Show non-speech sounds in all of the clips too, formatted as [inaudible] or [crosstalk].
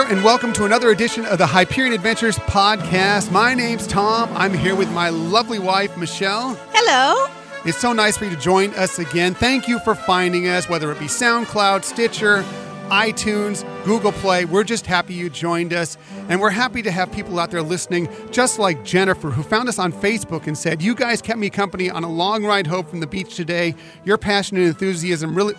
there, and welcome to another edition of the Hyperion Adventures podcast. My name's Tom. I'm here with my lovely wife, Michelle. Hello. It's so nice for you to join us again. Thank you for finding us, whether it be SoundCloud, Stitcher, iTunes, Google Play. We're just happy you joined us. And we're happy to have people out there listening, just like Jennifer, who found us on Facebook and said, You guys kept me company on a long ride home from the beach today. Your passion and enthusiasm really.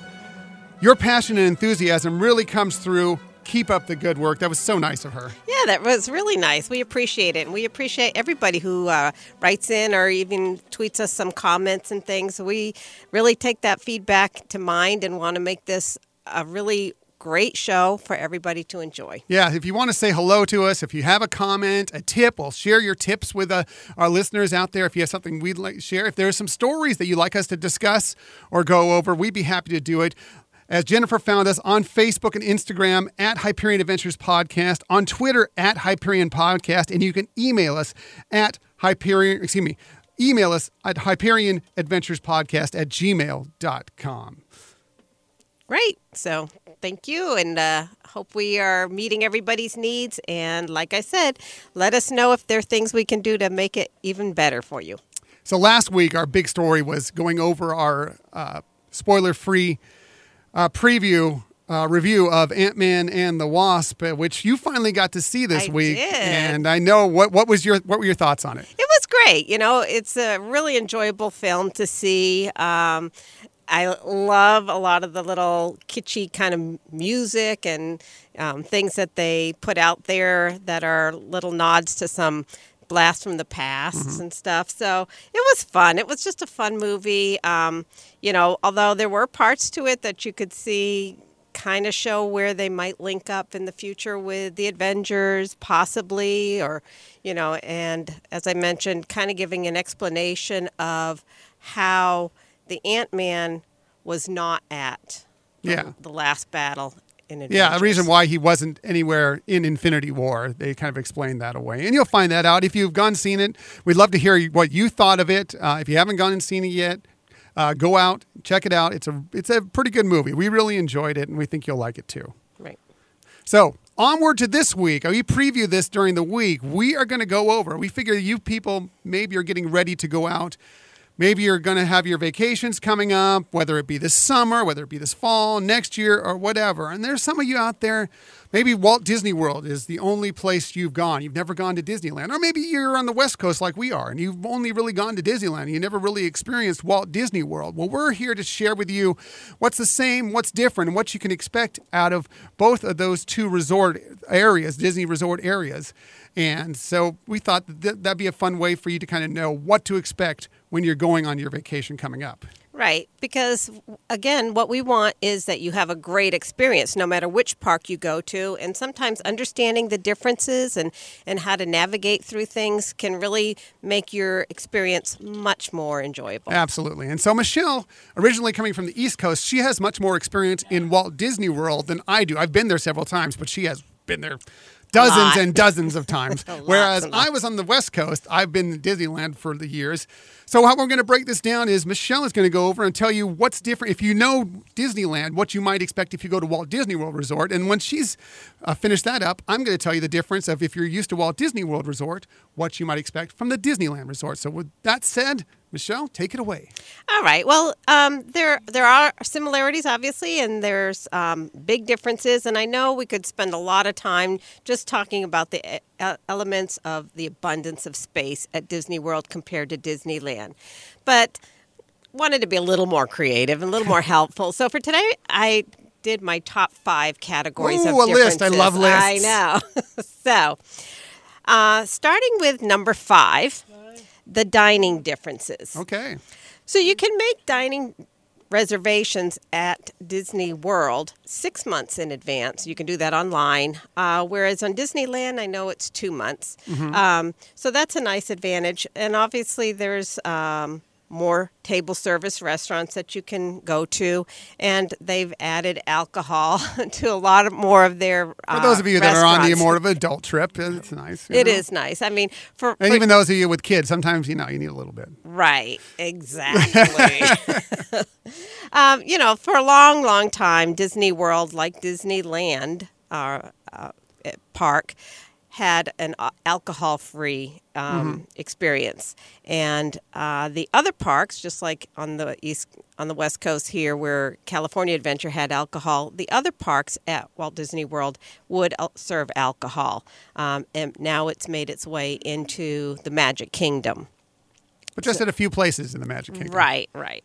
Your passion and enthusiasm really comes through. Keep up the good work. That was so nice of her. Yeah, that was really nice. We appreciate it. And we appreciate everybody who uh, writes in or even tweets us some comments and things. We really take that feedback to mind and want to make this a really great show for everybody to enjoy. Yeah, if you want to say hello to us, if you have a comment, a tip, we'll share your tips with uh, our listeners out there. If you have something we'd like to share, if there's some stories that you'd like us to discuss or go over, we'd be happy to do it. As Jennifer found us on Facebook and Instagram at Hyperion Adventures Podcast, on Twitter at Hyperion Podcast, and you can email us at Hyperion, excuse me, email us at Hyperion Adventures Podcast at gmail.com. Right. So thank you. And uh, hope we are meeting everybody's needs. And like I said, let us know if there are things we can do to make it even better for you. So last week, our big story was going over our uh, spoiler free uh, preview. Uh, review of Ant Man and the Wasp, uh, which you finally got to see this I week, did. and I know what what was your what were your thoughts on it? It was great. You know, it's a really enjoyable film to see. Um, I love a lot of the little kitschy kind of music and um, things that they put out there that are little nods to some blast from the past and stuff. So it was fun. It was just a fun movie. Um, you know, although there were parts to it that you could see kind of show where they might link up in the future with the Avengers, possibly, or, you know, and as I mentioned, kind of giving an explanation of how the Ant Man was not at the, Yeah. the last battle. Yeah, a reason why he wasn't anywhere in Infinity War. They kind of explained that away. And you'll find that out if you've gone and seen it. We'd love to hear what you thought of it. Uh, if you haven't gone and seen it yet, uh, go out, check it out. It's a it's a pretty good movie. We really enjoyed it, and we think you'll like it too. Right. So onward to this week. We preview this during the week. We are going to go over. We figure you people maybe are getting ready to go out. Maybe you're going to have your vacations coming up, whether it be this summer, whether it be this fall, next year, or whatever. And there's some of you out there, maybe Walt Disney World is the only place you've gone. You've never gone to Disneyland. Or maybe you're on the West Coast like we are, and you've only really gone to Disneyland. You never really experienced Walt Disney World. Well, we're here to share with you what's the same, what's different, and what you can expect out of both of those two resort areas, Disney resort areas. And so we thought that that'd be a fun way for you to kind of know what to expect when you're going on your vacation coming up. Right, because again, what we want is that you have a great experience no matter which park you go to. And sometimes understanding the differences and, and how to navigate through things can really make your experience much more enjoyable. Absolutely. And so Michelle, originally coming from the East Coast, she has much more experience in Walt Disney World than I do. I've been there several times, but she has been there dozens Lot. and dozens of times. [laughs] Whereas. I was on the West Coast, I've been in Disneyland for the years. So how we're going to break this down is Michelle is going to go over and tell you what's different. If you know Disneyland, what you might expect if you go to Walt Disney World Resort. And when she's uh, finished that up, I'm going to tell you the difference of if you're used to Walt Disney World Resort, what you might expect from the Disneyland Resort. So with that said, Michelle, take it away. All right. Well, um, there there are similarities, obviously, and there's um, big differences. And I know we could spend a lot of time just talking about the elements of the abundance of space at Disney World compared to Disneyland, but wanted to be a little more creative and a little more [laughs] helpful. So for today, I did my top five categories of Ooh, a list. I love lists. I know. [laughs] so, uh, starting with number five, the dining differences. Okay. So you can make dining reservations at Disney World six months in advance. You can do that online. Uh, whereas on Disneyland, I know it's two months. Um, so that's a nice advantage. And obviously, there's um, more table service restaurants that you can go to, and they've added alcohol [laughs] to a lot of more of their. For those of you that are on the more of adult trip, it's nice. It know. is nice. I mean, for, And for- even those of you with kids, sometimes you know you need a little bit. Right, exactly. [laughs] [laughs] um, you know, for a long, long time, Disney World, like Disneyland, uh, uh, park had an uh, alcohol-free um, Mm-hmm. experience, and uh, the other parks, just like on the east, on the west coast here, where California Adventure had alcohol, the other parks at Walt Disney World would serve alcohol, um, and now it's made its way into the Magic Kingdom. But just at a few places in the Magic Kingdom. Right, right.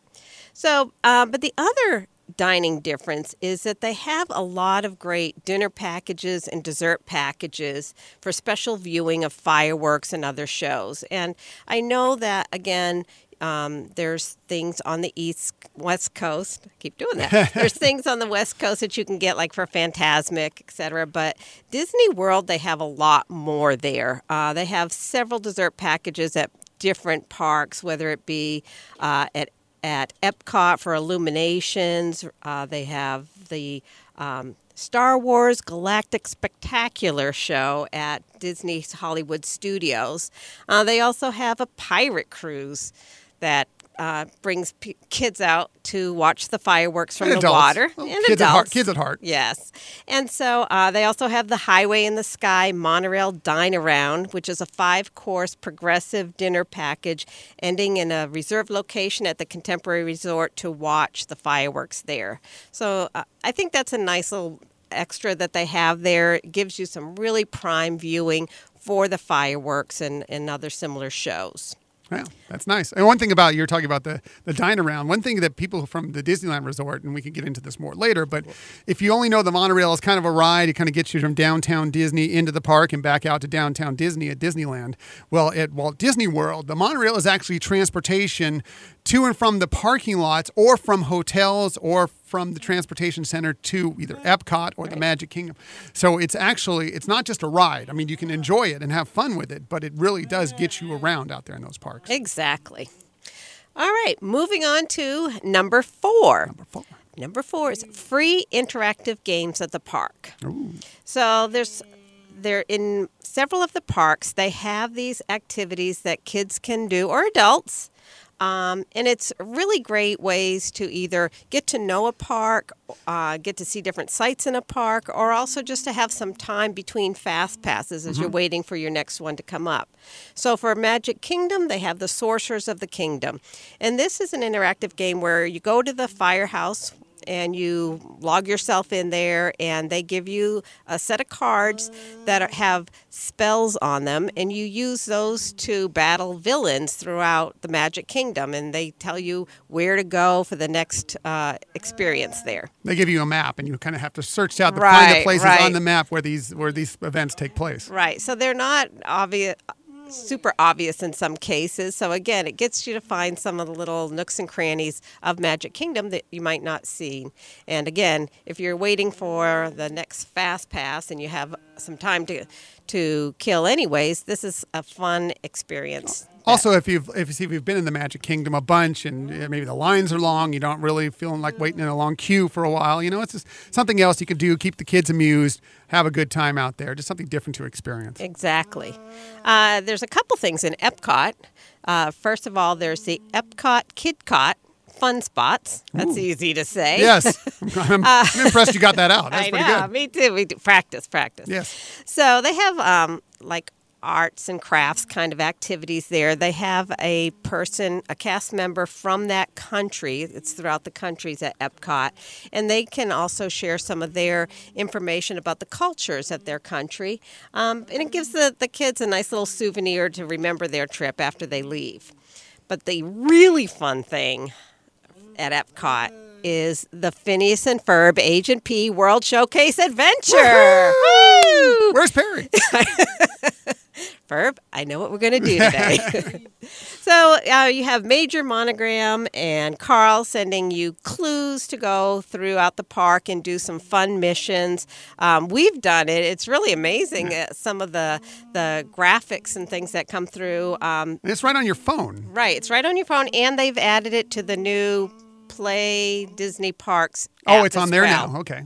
So, uh, but the other dining difference is that they have a lot of great dinner packages and dessert packages for special viewing of fireworks and other shows. And I know that, again, um, there's things on the east west coast. I keep doing that. [laughs] there's things on the west coast that you can get like for Fantasmic, etc. But Disney World, they have a lot more there. Uh, they have several dessert packages at different parks, whether it be uh, at at Epcot for Illuminations. Uh, they have the um, Star Wars Galactic Spectacular show at Disney's Hollywood Studios. Uh, they also have a pirate cruise that uh, brings p- kids out to watch the fireworks from And the adults. water. Well, and kids at heart- adults. kids at heart. Yes. And so uh, they also have the Highway in the Sky Monorail Dine Around, which is a five course progressive dinner package ending in a reserved location at the Contemporary Resort to watch the fireworks there. So uh, I think that's a nice little extra that they have there. It gives you some really prime viewing for the fireworks and, and other similar shows. Yeah, that's nice. And one thing about you're talking about the the dine around. One thing that people from the Disneyland Resort, and we can get into this more later, but if you only know the monorail is kind of a ride, it kind of gets you from downtown Disney into the park and back out to downtown Disney at Disneyland. Well, at Walt Disney World, the monorail is actually transportation to and from the parking lots, or from hotels, or from the transportation center to either Epcot or the Magic Kingdom. So it's actually it's not just a ride. I mean, you can enjoy it and have fun with it, but it really does get you around out there in those parks. Exactly. All right, moving on to number four. Number four. Number four is free interactive games at the park. So there's there in several of the parks they have these activities that kids can do or adults. Um, and it's really great ways to either get to know a park, uh, get to see different sites in a park, or also just to have some time between fast passes as you're waiting for your next one to come up. So for Magic Kingdom, they have the Sorcerers of the Kingdom. And this is an interactive game where you go to the firehouse and you log yourself in there and they give you a set of cards that are, have spells on them and you use those to battle villains throughout the magic kingdom and they tell you where to go for the next uh, experience there They give you a map, and you kind of have to search out to find the places right. on the map where these where these events take place. right so they're not obvious super obvious in some cases. So again it gets you to find some of the little nooks and crannies of magic kingdom that you might not see. And again if you're waiting for the next fast pass and you have some time to to kill anyways this is a fun experience Also, if you've if you've been in the Magic Kingdom a bunch, and uh, maybe the lines are long, you don't really feeling like waiting in a long queue for a while. You know, it's just something else you can do. Keep the kids amused, have a good time out there. Just something different to experience. Exactly. Uh, there's a couple things in Epcot. Uh, first of all, there's the Epcot KidCot fun spots. That's easy to say. Yes, [laughs] I'm, I'm impressed you got that out. That's I pretty know. good. Me too. We do practice, practice. Yes. So they have um, like arts and crafts kind of activities there. They have a person, a cast member from that country. It's throughout the countries at Epcot, and they can also share some of their information about the cultures of their country, um, and it gives the the kids a nice little souvenir to remember their trip after they leave. But the really fun thing at Epcot is the Phineas and Ferb Agent P World Showcase Adventure. Woo! Where's Perry? [laughs] [laughs] Ferb, I know what we're going to do today. [laughs] so uh, you have Major Monogram and Carl sending you clues to go throughout the park and do some fun missions. Um, we've done it. It's really amazing. Uh, some of the the graphics and things that come through. Um, it's right on your phone. right, it's right on your phone, and they've added it to the new Play Disney Parks. Oh, it's on there well. now. Okay,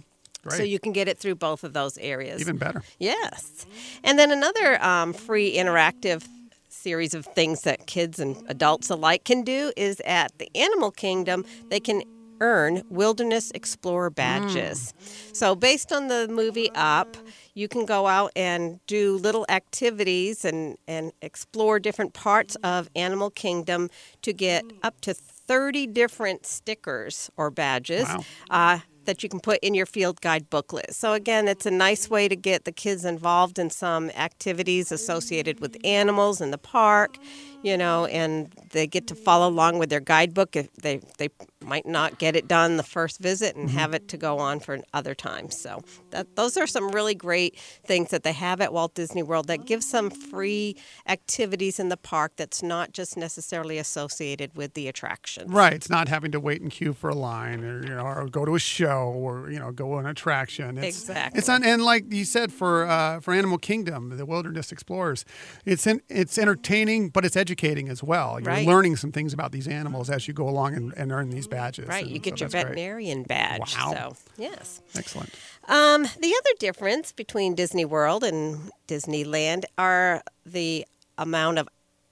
great. So you can get it through both of those areas. Even better. Yes. And then another um, free interactive series of things that kids and adults alike can do is at the Animal Kingdom, they can earn Wilderness Explorer badges. So, based on the movie Up, you can go out and do little activities and, and explore different parts of Animal Kingdom to get up to 30 different stickers or badges. Wow. Uh, that you can put in your field guide booklet. So, again, it's a nice way to get the kids involved in some activities associated with animals in the park, you know, and they get to follow along with their guidebook if they, they might not get it done the first visit and have it to go on for other times. So, that, those are some really great things that they have at Walt Disney World that give some free activities in the park that's not just necessarily associated with the attractions. Right. It's not having to wait in queue for a line or you know or go to a show or you know go on an attraction. It's, Exactly. It's on, and like you said for uh, for Animal Kingdom, the Wilderness Explorers, it's in, it's entertaining, but it's educating as well. You're Right. learning some things about these animals as you go along and, and earn these badges. Right, And you get so your that's great. veterinarian badge. Wow. So, yes. Excellent. Um, the other difference between Disney World and Disneyland are the amount of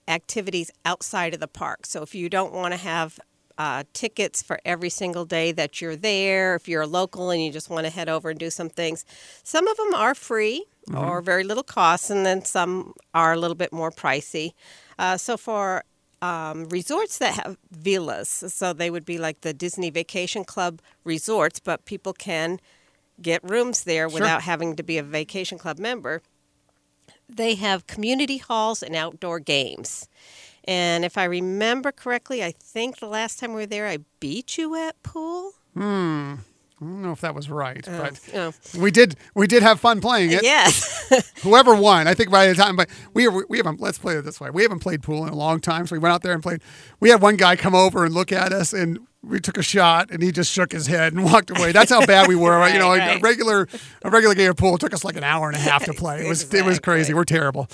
activities outside of the park. So if you don't want to have uh, tickets for every single day that you're there, if you're a local and you just want to head over and do some things, some of them are free or very little cost, and then some are a little bit more pricey. Uh, so for um, resorts that have villas, so they would be like the Disney Vacation Club resorts, but people can get rooms there Sure. without having to be a vacation club member. They have community halls and outdoor games. And if I remember correctly, I think the last time we were there, I beat you at pool. I don't know if that was right, oh, but Oh. we did we did have fun playing it. Yes. [laughs] Whoever won, I think by the time, but we we haven't. Let's play it this way. We haven't played pool in a long time, so we went out there and played. We had one guy come over and look at us, and we took a shot, and he just shook his head and [laughs] walked away. That's how bad we were. right, you know, Right, a regular a regular game of pool took us like an hour and a half to [laughs] play. It was it was crazy. We're terrible.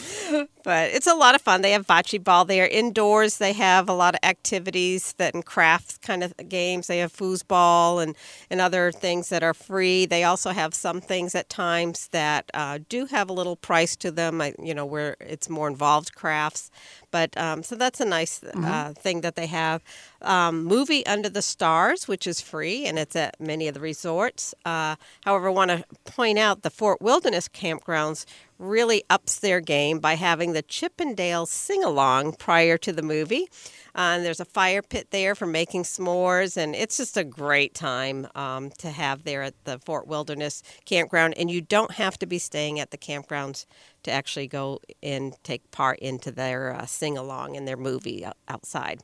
but it's a lot of fun. They have bocce ball there. Indoors, they have a lot of activities that and crafts kind of games. They have foosball and, and other things that are free. They also have some things at times that uh, do have a little price to them, I- you know, where it's more involved crafts. But um, so that's a nice uh, thing that they have. Um, movie Under the Stars, which is free and it's at many of the resorts. Uh, however, I want to point out the Fort Wilderness campgrounds really ups their game by having the Chip 'n' Dale sing along prior to the movie. Uh, and there's a fire pit there for making s'mores, and it's just a great time um, to have there at the Fort Wilderness campground. And you don't have to be staying at the campgrounds to actually go and take part into their uh, sing along and their movie outside.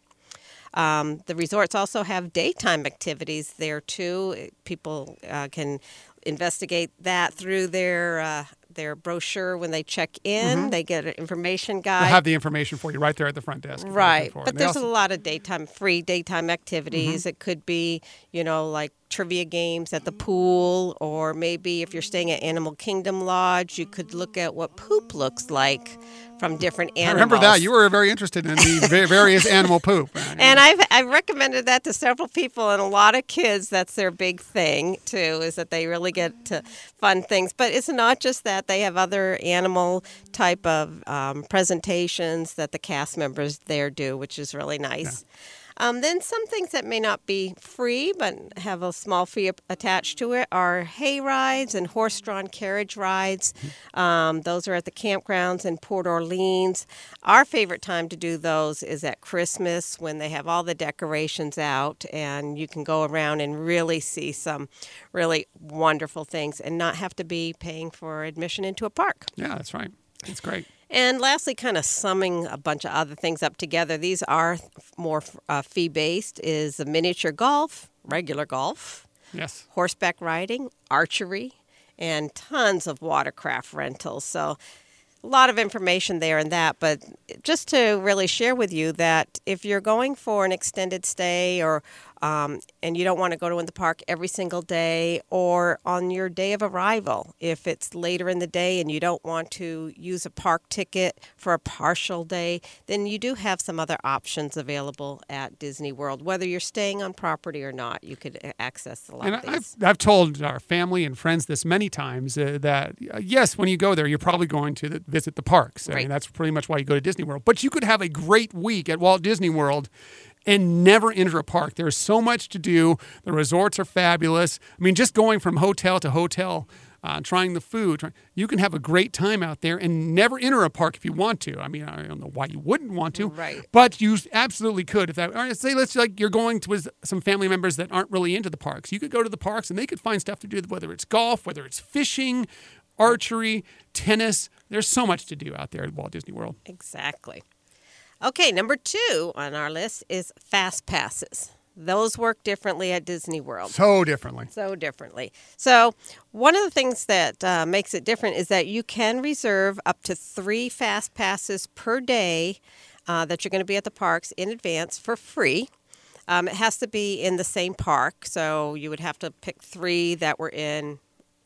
Um, the resorts also have daytime activities there too. People uh, can investigate that through their uh, their brochure when they check in. They get an information We'll have the information for you right there at the front desk. if you're looking Right, but there's also- a lot of daytime, free daytime Mm-hmm. activities. It could be, you know, like trivia games at the pool, or maybe if you're staying at Animal Kingdom Lodge, you could look at what poop looks like from different animals. I remember that you were very interested in the various animal poop. [laughs] And I've I've recommended that to several people, and a lot of kids. That's their big thing too, is that they really get to fun things. But it's not just that; they have other animal type of um, presentations that the cast members there do, which is really nice. Um, then some things that may not be free but have a small fee attached to it are hay rides and horse-drawn carriage rides. Um, those are at the campgrounds in Port Orleans. Our favorite time to do those is at Christmas when they have all the decorations out and you can go around and really see some really wonderful things and not have to be paying for admission into a park. yeah, that's right. It's great. And lastly, kind of summing a bunch of other things up together, these are more uh, fee based is the miniature golf, regular golf, Yes. horseback riding, archery, and tons of watercraft rentals. So a lot of information there in that, but just to really share with you that if you're going for an extended stay or um, and you don't want to go to the park every single day or on your day of arrival, if it's later in the day and you don't want to use a park ticket for a partial day, then you do have some other options available at Disney World. Whether you're staying on property or not, you could access a lot And of I've. I've told our family and friends this many times uh, that uh, yes, when you go there, you're probably going to the, visit the parks. I mean, Right. that's pretty much why you go to Disney World. But you could have a great week at Walt Disney World and never enter a park. There's so much to do. The resorts are fabulous. I mean, just going from hotel to hotel, uh, trying the food, try, you can have a great time out there and never enter a park if you want to. I mean, I don't know why you wouldn't want to, Right. but you absolutely could. If that, or say, let's like you're going to with some family members that aren't really into the parks, you could go to the parks and they could find stuff to do, whether it's golf, whether it's fishing, archery, tennis. There's so much to do out there at Walt Disney World. Exactly. Okay, number two on our list is fast passes. Those work differently at Disney World. So differently. so differently. So, one of the things that uh, makes it different is that you can reserve up to three fast passes per day uh, that you're going to be at the parks in advance for free. Um, it has to be in the same park, so you would have to pick three that were in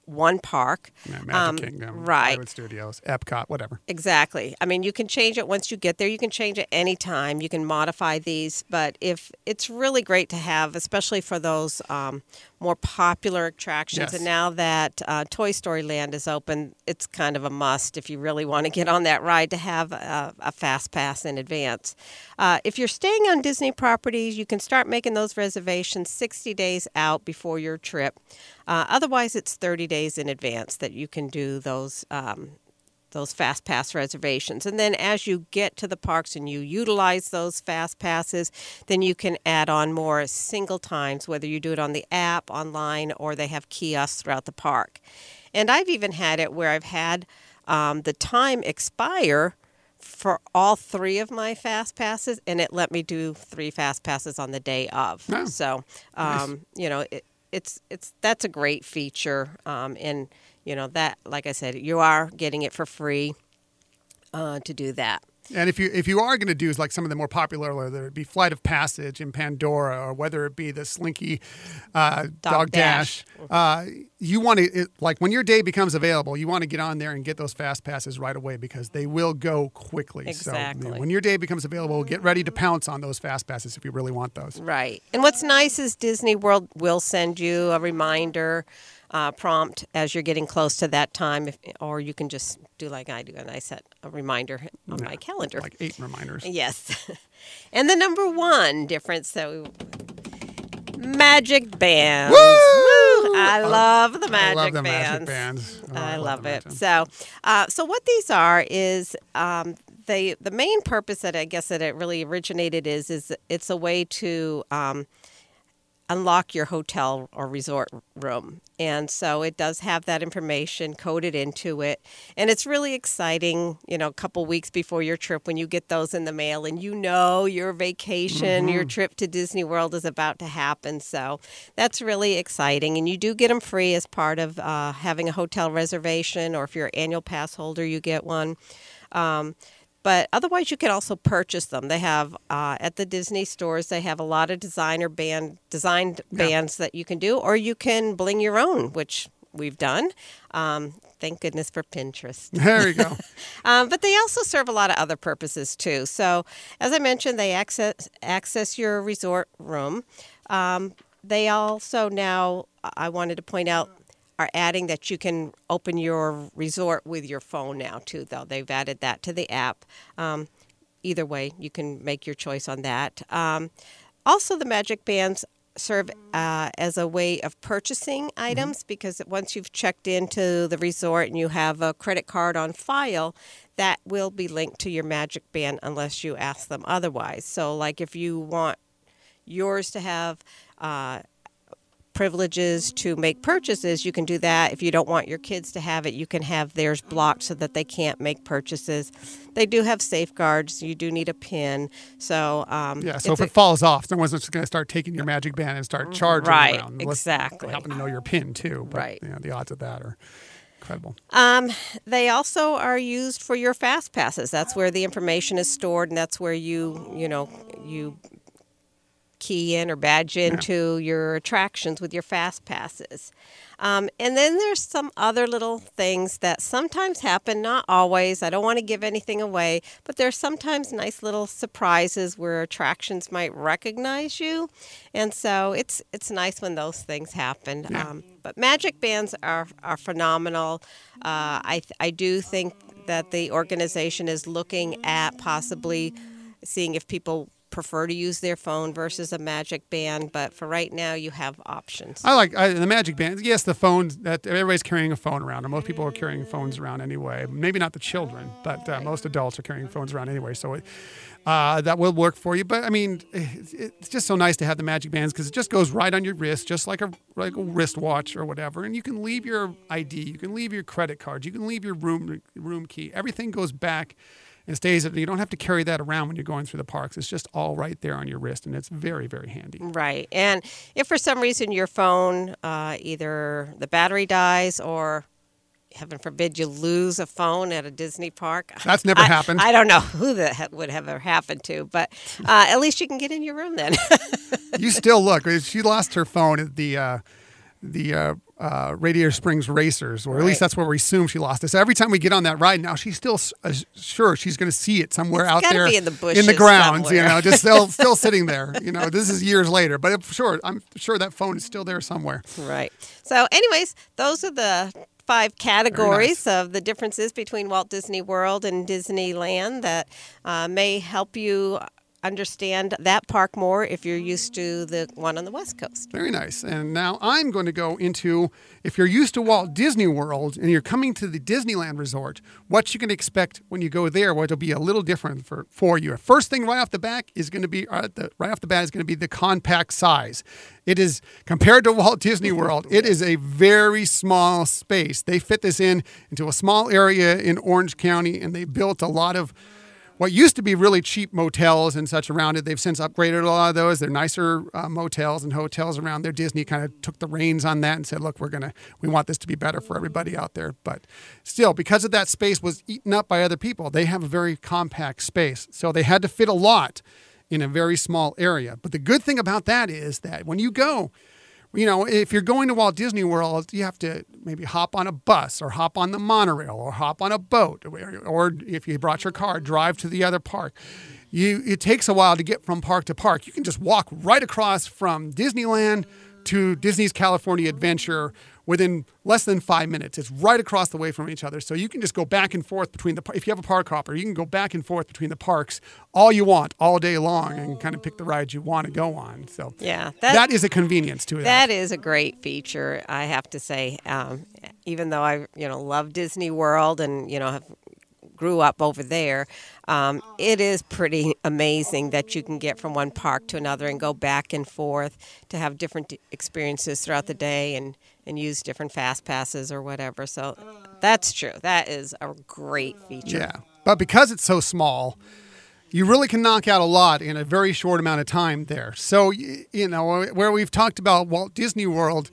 one park. Yeah, Magic Um, Kingdom, right. Hollywood Studios, Epcot, whatever. Exactly. I mean, you can change it once you get there. You can change it anytime. You can modify these, but if it's really great to have, especially for those um, more popular attractions. Yes. And now that uh, Toy Story Land is open, it's kind of a must if you really want to get on that ride to have a, a fast pass in advance. Uh, if you're staying on Disney properties, you can start making those reservations 60 days out before your trip. Uh, otherwise, it's 30 days in advance that you can do those um, those fast pass reservations. And then as you get to the parks and you utilize those fast passes, then you can add on more single times, whether you do it on the app, online, or they have kiosks throughout the park. And I've even had it where I've had um, the time expire for all three of my fast passes, and it let me do three fast passes on the day of. Oh, so, um, you know, it, it's it's that's a great feature, um, and you know that, like I said, you are getting it for free uh, to do that. And if you if you are going to do like some of the more popular, whether it be Flight of Passage in Pandora, or whether it be the Slinky uh, Dog, Dash, uh, you want to it, like when your day becomes available, you want to get on there and get those fast passes right away because they will go quickly. Exactly. So when your day becomes available, get ready to pounce on those fast passes if you really want those. Right. And what's nice is Disney World will send you a reminder uh, prompt as you're getting close to that time, if, or you can just do like I do, and I set a reminder on my calendar. Like eight reminders. Yes. [laughs] and the number one difference that we magic bands. Woo! I love the magic I love the bands. magic bands. Oh, I love the it. So, uh, so what these are is um, they the main purpose that I guess that it really originated is is it's a way to um, unlock your hotel or resort room. And so it does have that information coded into it. And it's really exciting, you know, a couple weeks before your trip when you get those in the mail and you know your vacation, your trip to Disney World is about to happen. So that's really exciting. And you do get them free as part of uh, having a hotel reservation, or if you're an annual pass holder, you get one. Um, but otherwise, you can also purchase them. They have uh, at the Disney stores. They have a lot of designer band designed bands that you can do, or you can bling your own, which we've done. Um, thank goodness for Pinterest. [laughs] There you go. [laughs] Um, but they also serve a lot of other purposes too. So, as I mentioned, they access access your resort room. Um, they also now, I wanted to point out, are adding that you can open your resort with your phone now too. Though they've added that to the app. Um, either way, you can make your choice on that. Um, also, the Magic Bands serve uh, as a way of purchasing items because once you've checked into the resort and you have a credit card on file, that will be linked to your Magic Band unless you ask them otherwise. So, like if you want yours to have uh, privileges to make purchases, you can do that. If you don't want your kids to have it, you can have theirs blocked so that they can't make purchases. They do have safeguards. You do need a PIN. So, um, Yeah, so if a- it falls off, someone's just going to start taking your magic band and start charging Right, around. exactly. Happen to know your pin too. But, Right. You know, the odds of that are incredible. Um, they also are used for your fast passes. That's where the information is stored, and that's where you, you know, you key in or badge into your attractions with your fast passes. Um, and then there's some other little things that sometimes happen, not always. I don't want to give anything away, but there's sometimes nice little surprises where attractions might recognize you, and so it's it's nice when those things happen. Yeah. Um, but magic bands are are phenomenal. Uh, I I do think that the organization is looking at possibly seeing if people prefer to use their phone versus a Magic Band, but for right now, you have options. I like I, the Magic Bands. Yes, the phones that everybody's carrying a phone around, and most people are carrying phones around anyway. Maybe not the children, but uh, most adults are carrying phones around anyway. So it, uh, that will work for you. But I mean, it's, it's just so nice to have the Magic Bands because it just goes right on your wrist, just like a like a wristwatch or whatever. And you can leave your ID, you can leave your credit card, you can leave your room room key. Everything goes back and stays. You don't have to carry that around when you're going through the parks. It's just all right there on your wrist, and it's very, very handy. Right. And if for some reason your phone, uh, either the battery dies or heaven forbid you lose a phone at a Disney park. [laughs] That's never I, happened. I don't know [laughs] who that would have ever happened to, but uh, at least you can get in your room then. [laughs] you still look. She lost her phone at the uh, the uh, uh, Radiator Springs Racers, or at Right. least that's where we assume she lost it. So every time we get on that ride now, she's still uh, sure she's going to see it somewhere It's out there in the bushes grounds. You know, just still [laughs] still sitting there. You know, this is years later, but sure, I'm sure that phone is still there somewhere. Right. So, anyways, those are the five categories of the differences between Walt Disney World and Disneyland that uh, may help you understand that park more if you're used to the one on the West Coast. Very nice. And now I'm going to go into if you're used to Walt Disney World and you're coming to the Disneyland Resort, what you can expect when you go there, what will be a little different for, for you. First thing right off the back is going to be uh, the, right off the bat is going to be the compact size. It is compared to Walt Disney World, [laughs] it is a very small space. They fit this in into a small area in Orange County and they built a lot of what used to be really cheap motels and such around it. They've since upgraded a lot of those. They're nicer uh, motels and hotels around there. Disney kind of took the reins on that and said, "Look, we're gonna we want this to be better for everybody out there." But still, because of that space was eaten up by other people, they have a very compact space, so they had to fit a lot in a very small area. But the good thing about that is that when you go, you know, if you're going to Walt Disney World, you have to maybe hop on a bus or hop on the monorail or hop on a boat, or, or if you brought your car, drive to the other park. You, it takes a while to get from park to park. You can just walk right across from Disneyland to Disney's California Adventure within less than five minutes. It's right across the way from each other. So you can just go back and forth between the, if you have a park hopper, you can go back and forth between the parks all you want, all day long, and kind of pick the rides you want to go on. So Yeah, that, that- that is a convenience to it. That is a great feature, I have to say. Um, even though I, you know, love Disney World and you know have grew up over there, um, it is pretty amazing that you can get from one park to another and go back and forth to have different experiences throughout the day and and use different fast passes or whatever. So that's true. That is a great feature. Yeah. But because it's so small, you really can knock out a lot in a very short amount of time there. So, you know, where we've talked about Walt Disney World,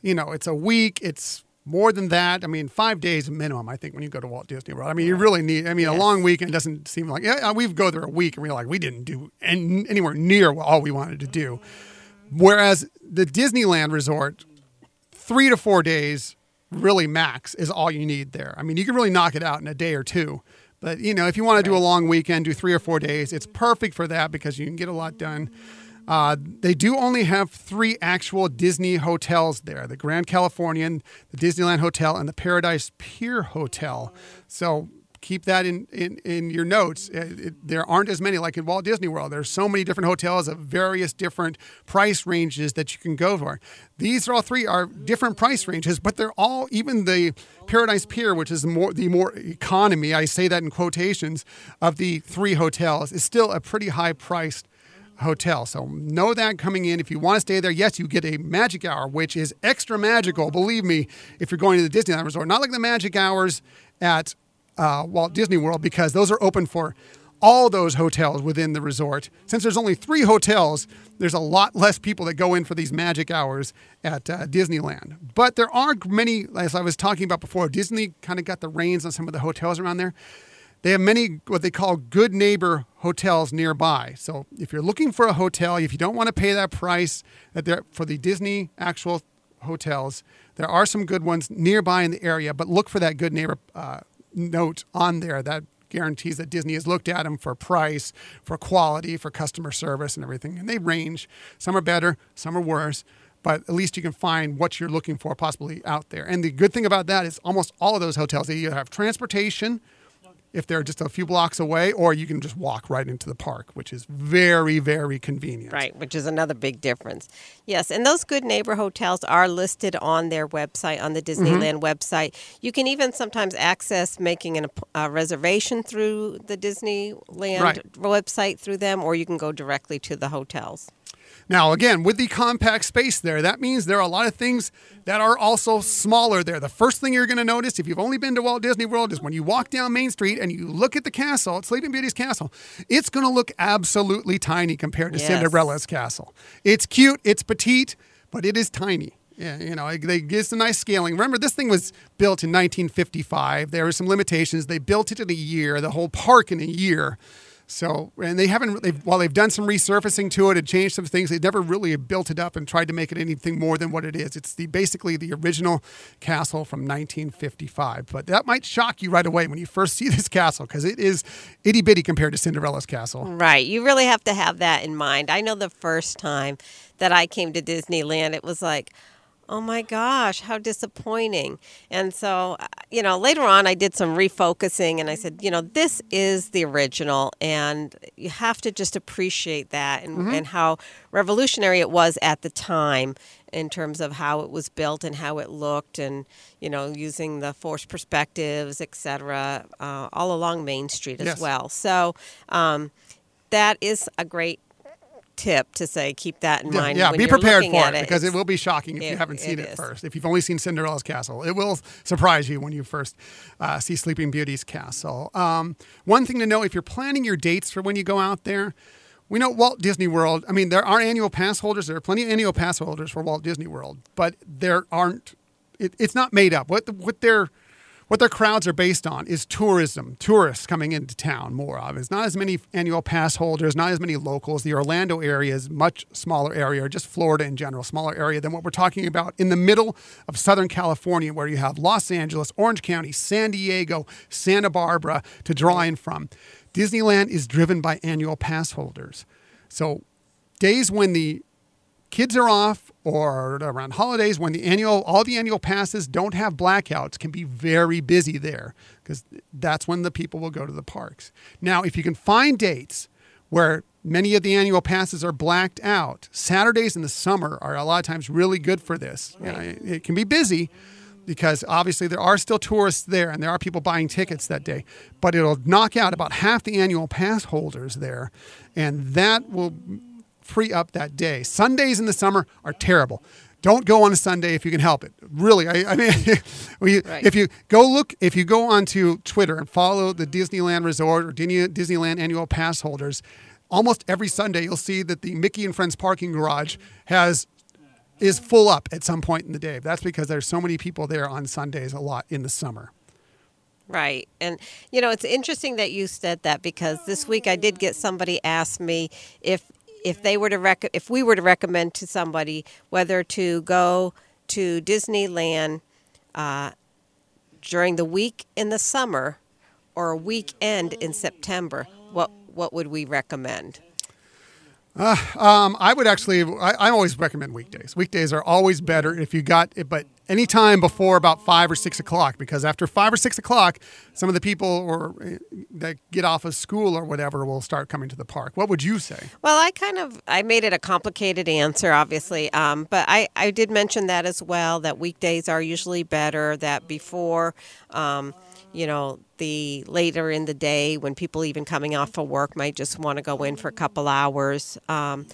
you know, it's a week, it's more than that. I mean, five days minimum, I think, when you go to Walt Disney World. I mean, you really need, I mean, a long weekend doesn't seem like, yeah, we go there a week and we're like, we didn't do an- anywhere near all we wanted to do. Whereas the Disneyland resort, three to four days really max is all you need there. I mean, you can really knock it out in a day or two. But you know, if you want to do a long weekend, do three or four days, it's perfect for that because you can get a lot done. Uh, they do only have three actual Disney hotels there: the Grand Californian, the Disneyland Hotel, and the Paradise Pier Hotel. So keep that in, in, in your notes. Uh, it- there aren't as many like in Walt Disney World. There's so many different hotels of various different price ranges that you can go for. These are all three are different price ranges, but they're all even the Paradise Pier, which is more the more economy. I say that in quotations of the three hotels is still a pretty high priced hotel. So know that coming in. If you want to stay there, yes, you get a magic hour, which is extra magical. Believe me, if you're going to the Disneyland Resort, not like the magic hours at uh, Walt Disney World, because those are open for all those hotels within the resort. Since there's only three hotels, there's a lot less people that go in for these magic hours at uh, Disneyland. But there are many, as I was talking about before, Disney kind of got the reins on some of the hotels around there. They have many what they call good neighbor hotels nearby. So if you're looking for a hotel, if you don't want to pay that price that for the Disney actual hotels, there are some good ones nearby in the area. But look for that good neighbor uh, note on there that guarantees that Disney has looked at them for price, for quality, for customer service, and everything. And they range. Some are better, some are worse. But at least you can find what you're looking for possibly out there. And the good thing about that is almost all of those hotels, they either have transportation, if they're just a few blocks away, or you can just walk right into the park, which is very, very convenient. Right, which is another big difference. Yes, and those good neighbor hotels are listed on their website, on the Disneyland mm-hmm. website. You can even sometimes access making an, a uh, reservation through the Disneyland Right. website through them, or you can go directly to the hotels. Now, again, with the compact space there, that means there are a lot of things that are also smaller there. The first thing you're going to notice if you've only been to Walt Disney World is when you walk down Main Street and you look at the castle, at Sleeping Beauty's castle, it's going to look absolutely tiny compared to Yes. Cinderella's castle. It's cute, it's petite, but it is tiny. Yeah, you know, they give some nice scaling. Remember, this thing was built in 1955. There were some limitations. They built it in a year, the whole park in a year. So, and they haven't, they've, while they've done some resurfacing to it and changed some things, they've never really built it up and tried to make it anything more than what it is. It's the basically the original castle from 1955. But that might shock you right away when you first [laughs] see this castle because it is itty bitty compared to Cinderella's castle. Right. You really have to have that in mind. I know the first time that I came to Disneyland, it was like, oh my gosh, how disappointing. And so, uh, you know, later on, I did some refocusing and I said, you know, this is the original, and you have to just appreciate that and, and how revolutionary it was at the time in terms of how it was built and how it looked and you know using the forced perspectives et cetera uh, all along main street as Yes. well so um, that is a great tip to say keep that in Yeah, mind yeah, be prepared for it because it will be shocking if you haven't seen it it first. If you've only seen Cinderella's castle, it will surprise you when you first uh, see Sleeping Beauty's castle. Um, one thing to know if you're planning your dates for when you go out there, we know Walt Disney World. I mean, there are annual pass holders. There are plenty of annual pass holders for Walt Disney World, but there aren't. It, it's not made up. What the, what their what their crowds are based on is tourism, tourists coming into town more of. It's not as many annual pass holders, not as many locals. The Orlando area is much smaller area, or just Florida in general, smaller area than what we're talking about in the middle of Southern California, where you have Los Angeles, Orange County, San Diego, Santa Barbara to draw in from. Disneyland is driven by annual pass holders. So days when the kids are off or around holidays when the annual all the annual passes don't have blackouts can be very busy there because that's when the people will go to the parks. Now if you can find dates where many of the annual passes are blacked out saturdays in the summer are a lot of times really good for this. You know, it, it can be busy because obviously there are still tourists there and there are people buying tickets that day but it'll knock out about half the annual pass holders there and that will free up that day. Sundays in the summer are terrible. Don't go on a Sunday if you can help it. Really, I, I mean, [laughs] we, Right. if you go look, if you go onto Twitter and follow the Disneyland Resort or Disney- Disneyland annual pass holders, almost every Sunday you'll see that the Mickey and Friends parking garage has is full up at some point in the day. That's because there's so many people there on Sundays a lot in the summer. Right. And, you know, it's interesting that you said that because this week I did get somebody ask me if if they were to rec- if we were to recommend to somebody whether to go to Disneyland uh, during the week in the summer or a weekend in September, what what would we recommend? Um, I would actually, I, I always recommend weekdays. Weekdays are always better if you got it, but anytime before about five or six o'clock, because after five or six o'clock, some of the people or uh, that get off of school or whatever will start coming to the park. What would you say? Well, I kind of I made it a complicated answer, obviously, um, but I I did mention that as well. That weekdays are usually better. That before, um, you know, the later in the day when people even coming off of work might just want to go in for a couple hours. Um,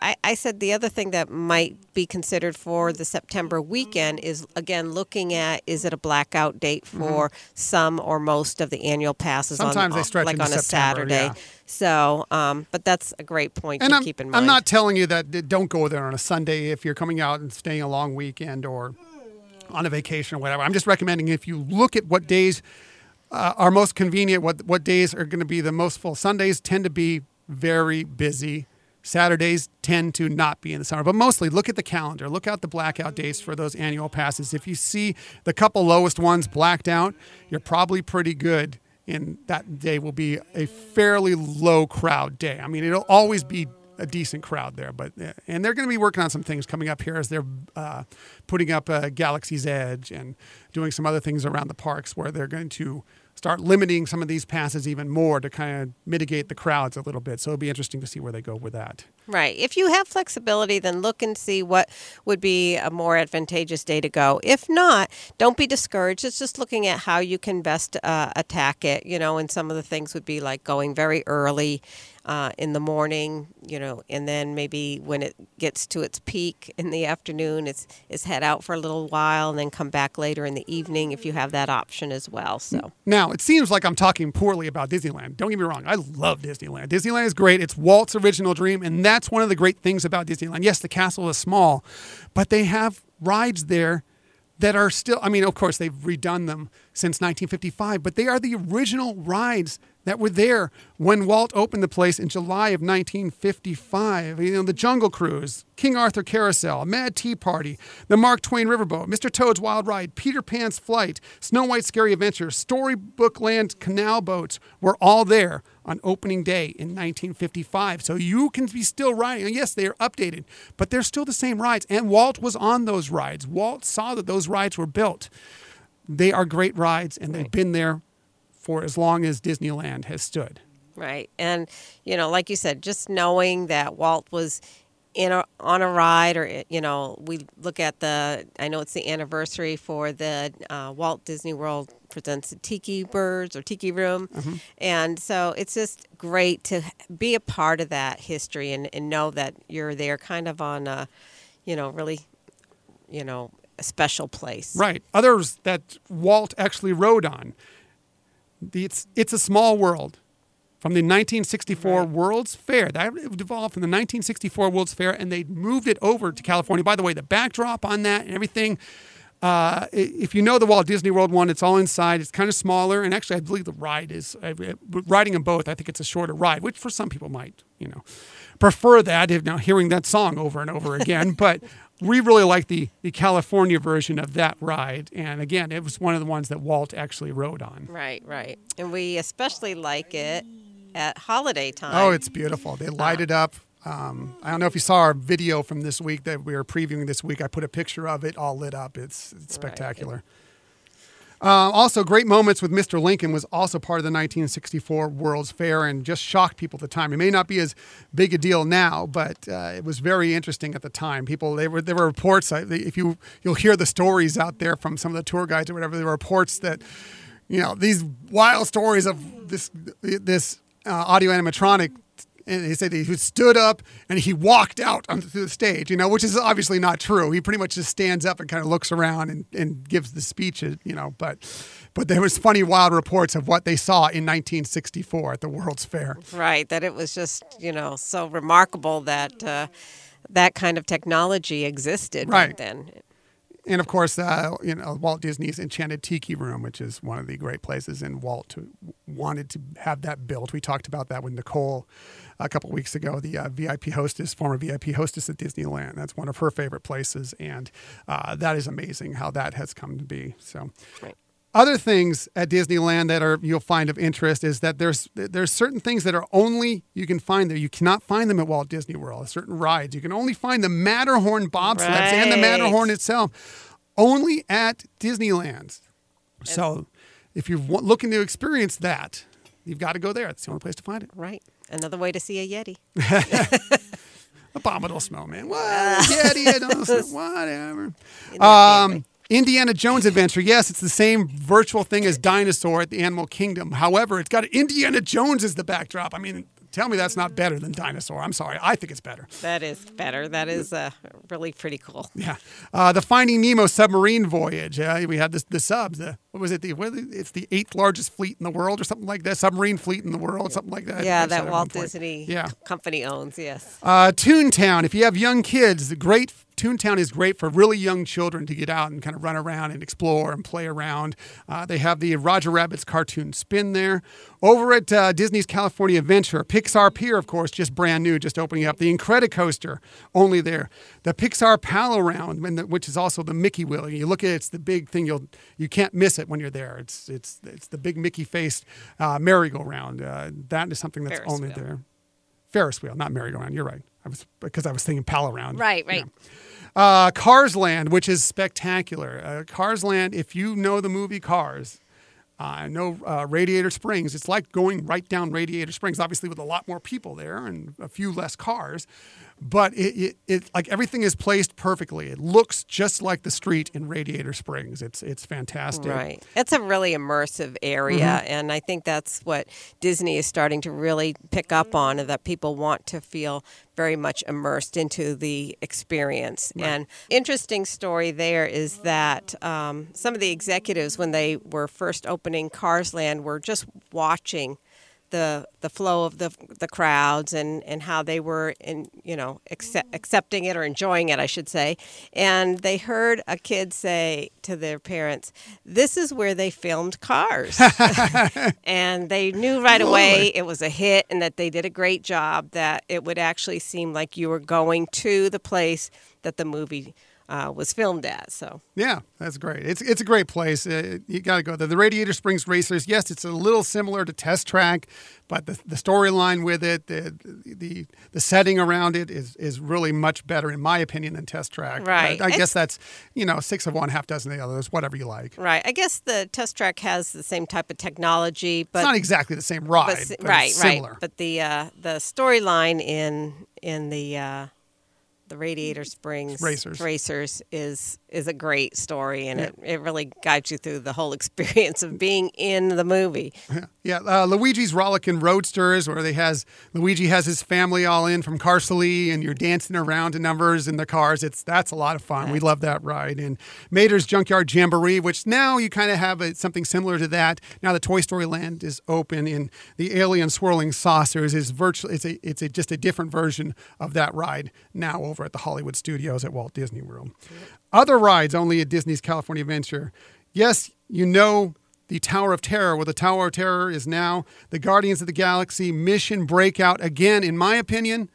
I, I said the other thing that might be considered for the September weekend is again looking at is it a blackout date for some or most of the annual passes Mm-hmm. Sometimes on they stretch like on a Saturday. yeah. So, um, but that's a great point And to I'm, keep in mind. I'm not telling you that don't go there on a Sunday if you're coming out and staying a long weekend or on a vacation or whatever. I'm just recommending if you look at what days uh, are most convenient, what what days are going to be the most full. Sundays tend to be very busy. Saturdays tend to not be in the summer, but mostly look at the calendar. Look out the blackout dates for those annual passes. If you see the couple lowest ones blacked out, you're probably pretty good. And that day will be a fairly low crowd day. I mean, it'll always be a decent crowd there, but uh, and they're going to be working on some things coming up here as they're uh, putting up uh, Galaxy's Edge and doing some other things around the parks where they're going to start limiting some of these passes even more to kind of mitigate the crowds a little bit. So it'll be interesting to see where they go with that. Right. If you have flexibility, then look and see what would be a more advantageous day to go. If not, don't be discouraged. It's just looking at how you can best uh, attack it. You know, and some of the things would be like going very early uh, in the morning, you know, and then maybe when it gets to its peak in the afternoon, it's, it's head out for a little while and then come back later in the evening if you have that option as well. So now it seems like I'm talking poorly about Disneyland. Don't get me wrong, I love Disneyland. Disneyland is great. It's Walt's original dream, and that's one of the great things about Disneyland. Yes, the castle is small, but they have rides there that are still, I mean, of course, they've redone them since 1955, but they are the original rides that were there when Walt opened the place in July of 1955. You know, the Jungle Cruise, King Arthur Carousel, Mad Tea Party, the Mark Twain Riverboat, Mr. Toad's Wild Ride, Peter Pan's Flight, Snow White's Scary Adventure, Storybook Land canal boats were all there on opening day in 1955. So you can be still riding. And yes, they are updated, but they're still the same rides. And Walt was on those rides. Walt saw that those rides were built. They are great rides, and they've been there for as long as Disneyland has stood. Right. And, you know, like you said, just knowing that Walt was in a, on a ride or, you know, we look at the, I know it's the anniversary for the uh, Walt Disney World presents the Tiki Birds or Tiki Room. And so it's just great to be a part of that history and, and know that you're there kind of on a, you know, really, you know, a special place. Right. Others that Walt actually rode on. The, it's, it's a small world. From the 1964 Right. World's Fair. That evolved from the 1964 World's Fair, and they moved it over to California. By the way, the backdrop on that and everything. Uh, if you know the Walt Disney World one, it's all inside. It's kind of smaller, and actually, I believe the ride is I- riding them both. I think it's a shorter ride, which for some people might, you know, prefer that. If now hearing that song over and over again, [laughs] but we really like the the California version of that ride. And again, it was one of the ones that Walt actually rode on. Right, right. And we especially like it at holiday time. Oh, it's beautiful. They light it up. Um, I don't know if you saw our video from this week that we were previewing this week. I put a picture of it all lit up. It's, it's spectacular. Uh, also, great moments with Mr. Lincoln was also part of the 1964 World's Fair and just shocked people at the time. It may not be as big a deal now, but uh, it was very interesting at the time. People, they were, there were reports. uh, If you you'll hear the stories out there from some of the tour guides or whatever, there were reports that you know these wild stories of this this uh, audio animatronic and he said he stood up and he walked out onto the stage, you know, which is obviously not true. He pretty much just stands up and kind of looks around and, and gives the speech, uh, you know. But but there was funny, wild reports of what they saw in 1964 at the World's Fair. Right, that it was just, you know, so remarkable that uh, that kind of technology existed Right. back then. And of course, uh, you know, Walt Disney's Enchanted Tiki Room, which is one of the great places, and Walt wanted to have that built. We talked about that with Nicole a couple weeks ago, the uh, VIP hostess, former VIP hostess at Disneyland. That's one of her favorite places, and uh, that is amazing how that has come to be. So. Right. Other things at Disneyland that are you'll find of interest is that there's there's certain things that are only you can find there. You cannot find them at Walt Disney World. Certain rides you can only find the Matterhorn bobsleds and the Matterhorn itself only at Disneyland. So if you're looking to experience that, you've got to go there. It's the only place to find it. Right. Another way to see a Yeti. [laughs] Abominable snowman. What? Yeti, I don't know, [laughs] whatever. In that family. Um, Indiana Jones Adventure. Yes, it's the same virtual thing as Dinosaur at the Animal Kingdom. However, it's got Indiana Jones as the backdrop. I mean, tell me that's not better than Dinosaur. I'm sorry. I think it's better. That is better. That is uh, really pretty cool. Yeah. Uh, the Finding Nemo submarine voyage. Uh, we had this, the subs. The, what was it? The, what, it's the eighth largest fleet in the world or something like that. Submarine fleet in the world, something like that. Yeah, think I said that Walt. Disney Yeah. company owns, yes. Uh, Toontown. If you have young kids, the great Toontown is great for really young children to get out and kind of run around and explore and play around. Uh, they have the Roger Rabbit's cartoon spin there. Over at uh, Disney's California Adventure, Pixar Pier, of course, just brand new, just opening up. The Incredicoaster, only there. The Pixar Pal-A-Round, which is also the Mickey wheel. You look at it, it's the big thing. You'll you can't miss it when you're there. It's it's it's the big Mickey faced uh, merry-go-round. Uh, that is something that's Ferris only wheel. there. Ferris wheel, not merry-go-round. You're right. I was because I was thinking pal around. Right, right. Uh, Cars Land, which is spectacular. Uh, Cars Land. If you know the movie Cars, Uh, I know uh, Radiator Springs. It's like going right down Radiator Springs, obviously with a lot more people there and a few less cars but it, it, it, like everything is placed perfectly. It looks just like the street in Radiator Springs. It's it's fantastic. Right. It's a really immersive area, mm-hmm. and I think that's what Disney is starting to really pick up on, that people want to feel very much immersed into the experience. Right. And interesting story there is that um, some of the executives, when they were first opening Cars Land, were just watching the the flow of the the crowds and and how they were in you know accept, accepting it or enjoying it I should say. And they heard a kid say to their parents this is where they filmed cars. [laughs] And they knew right away it was a hit and that they did a great job that it would actually seem like you were going to the place that the movie uh, was filmed at. So yeah, that's great. It's it's a great place. Uh, you got to go there. The Radiator Springs Racers. Yes, it's a little similar to Test Track, but the, the storyline with it, the, the the setting around it is is really much better in my opinion than Test Track. Right. I, I guess that's you know six of one, half dozen of the others. Whatever you like. Right. I guess the Test Track has the same type of technology, but it's not exactly the same ride. But, but right. Right. But the uh, the storyline in in the uh, the Radiator Springs Racers, Racers is is a great story, and yeah. it, it really guides you through the whole [laughs] experience of being in the movie. Yeah, yeah. Uh, Luigi's Rollickin' Roadsters, where they has Luigi has his family all in from Carsoli, and you're dancing around to numbers in the cars. It's that's a lot of fun. We love that ride. And Mater's Junkyard Jamboree, which now you kind of have a, something similar to that. Now the Toy Story Land is open, and the Alien Swirling Saucers is virtually it's a it's a, just a different version of that ride now over at the Hollywood Studios at Walt Disney World. Other rides only at Disney's California Adventure. Yes, you know the Tower of Terror, where the Tower of Terror is now the Guardians of the Galaxy Mission Breakout. Again, in my opinion,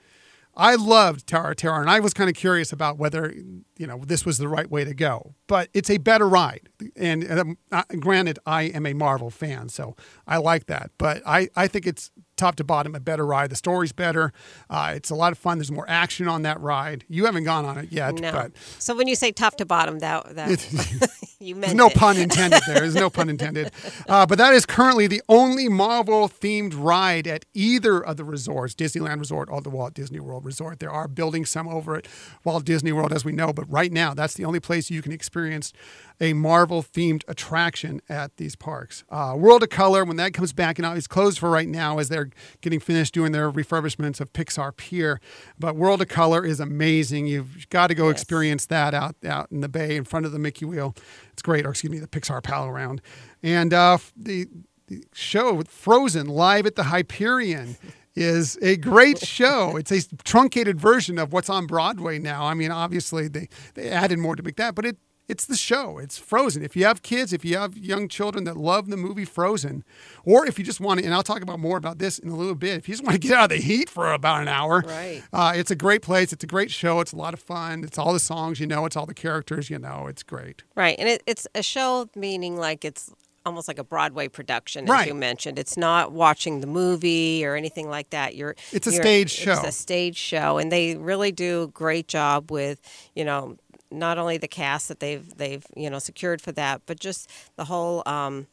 I loved Tower of Terror, and I was kind of curious about whether you know this was the right way to go. But it's a better ride, and, and uh, granted, I am a Marvel fan, so I like that. But I, I think it's top to bottom a better ride. The story's better. Uh, it's a lot of fun. There's more action on that ride. You haven't gone on it yet, no. but so when you say top to bottom, that that [laughs] [laughs] you meant no pun intended there. There's no pun [laughs] intended. Uh, but that is currently the only Marvel themed ride at either of the resorts, Disneyland Resort or the Walt Disney World Resort. There are building some over at Walt Disney World, as we know, but right now that's the only place you can experience a Marvel themed attraction at these parks. Uh, World of Color, when that comes back, and it's closed for right now as they're getting finished doing their refurbishments of Pixar Pier. But World of Color is amazing. You've got to go yes. experience that out out in the bay in front of the Mickey Wheel. It's great, or excuse me, the Pixar Pal-A-Round. And uh, the, the show Frozen live at the Hyperion [laughs] is a great show. It's a truncated version of what's on Broadway now. I mean, obviously they, they added more to make that, but it it's the show. It's Frozen. If you have kids, if you have young children that love the movie Frozen, or if you just want to, and I'll talk about more about this in a little bit. If you just want to get out of the heat for about an hour, right? Uh, it's a great place. It's a great show. It's a lot of fun. It's all the songs you know. It's all the characters you know. It's great. Right, and it, it's a show meaning like it's almost like a Broadway production, as right. you mentioned. It's not watching the movie or anything like that. You're it's a you're, stage show. It's a stage show, and they really do a great job with you know not only the cast that they've they've you know secured for that, but just the whole um,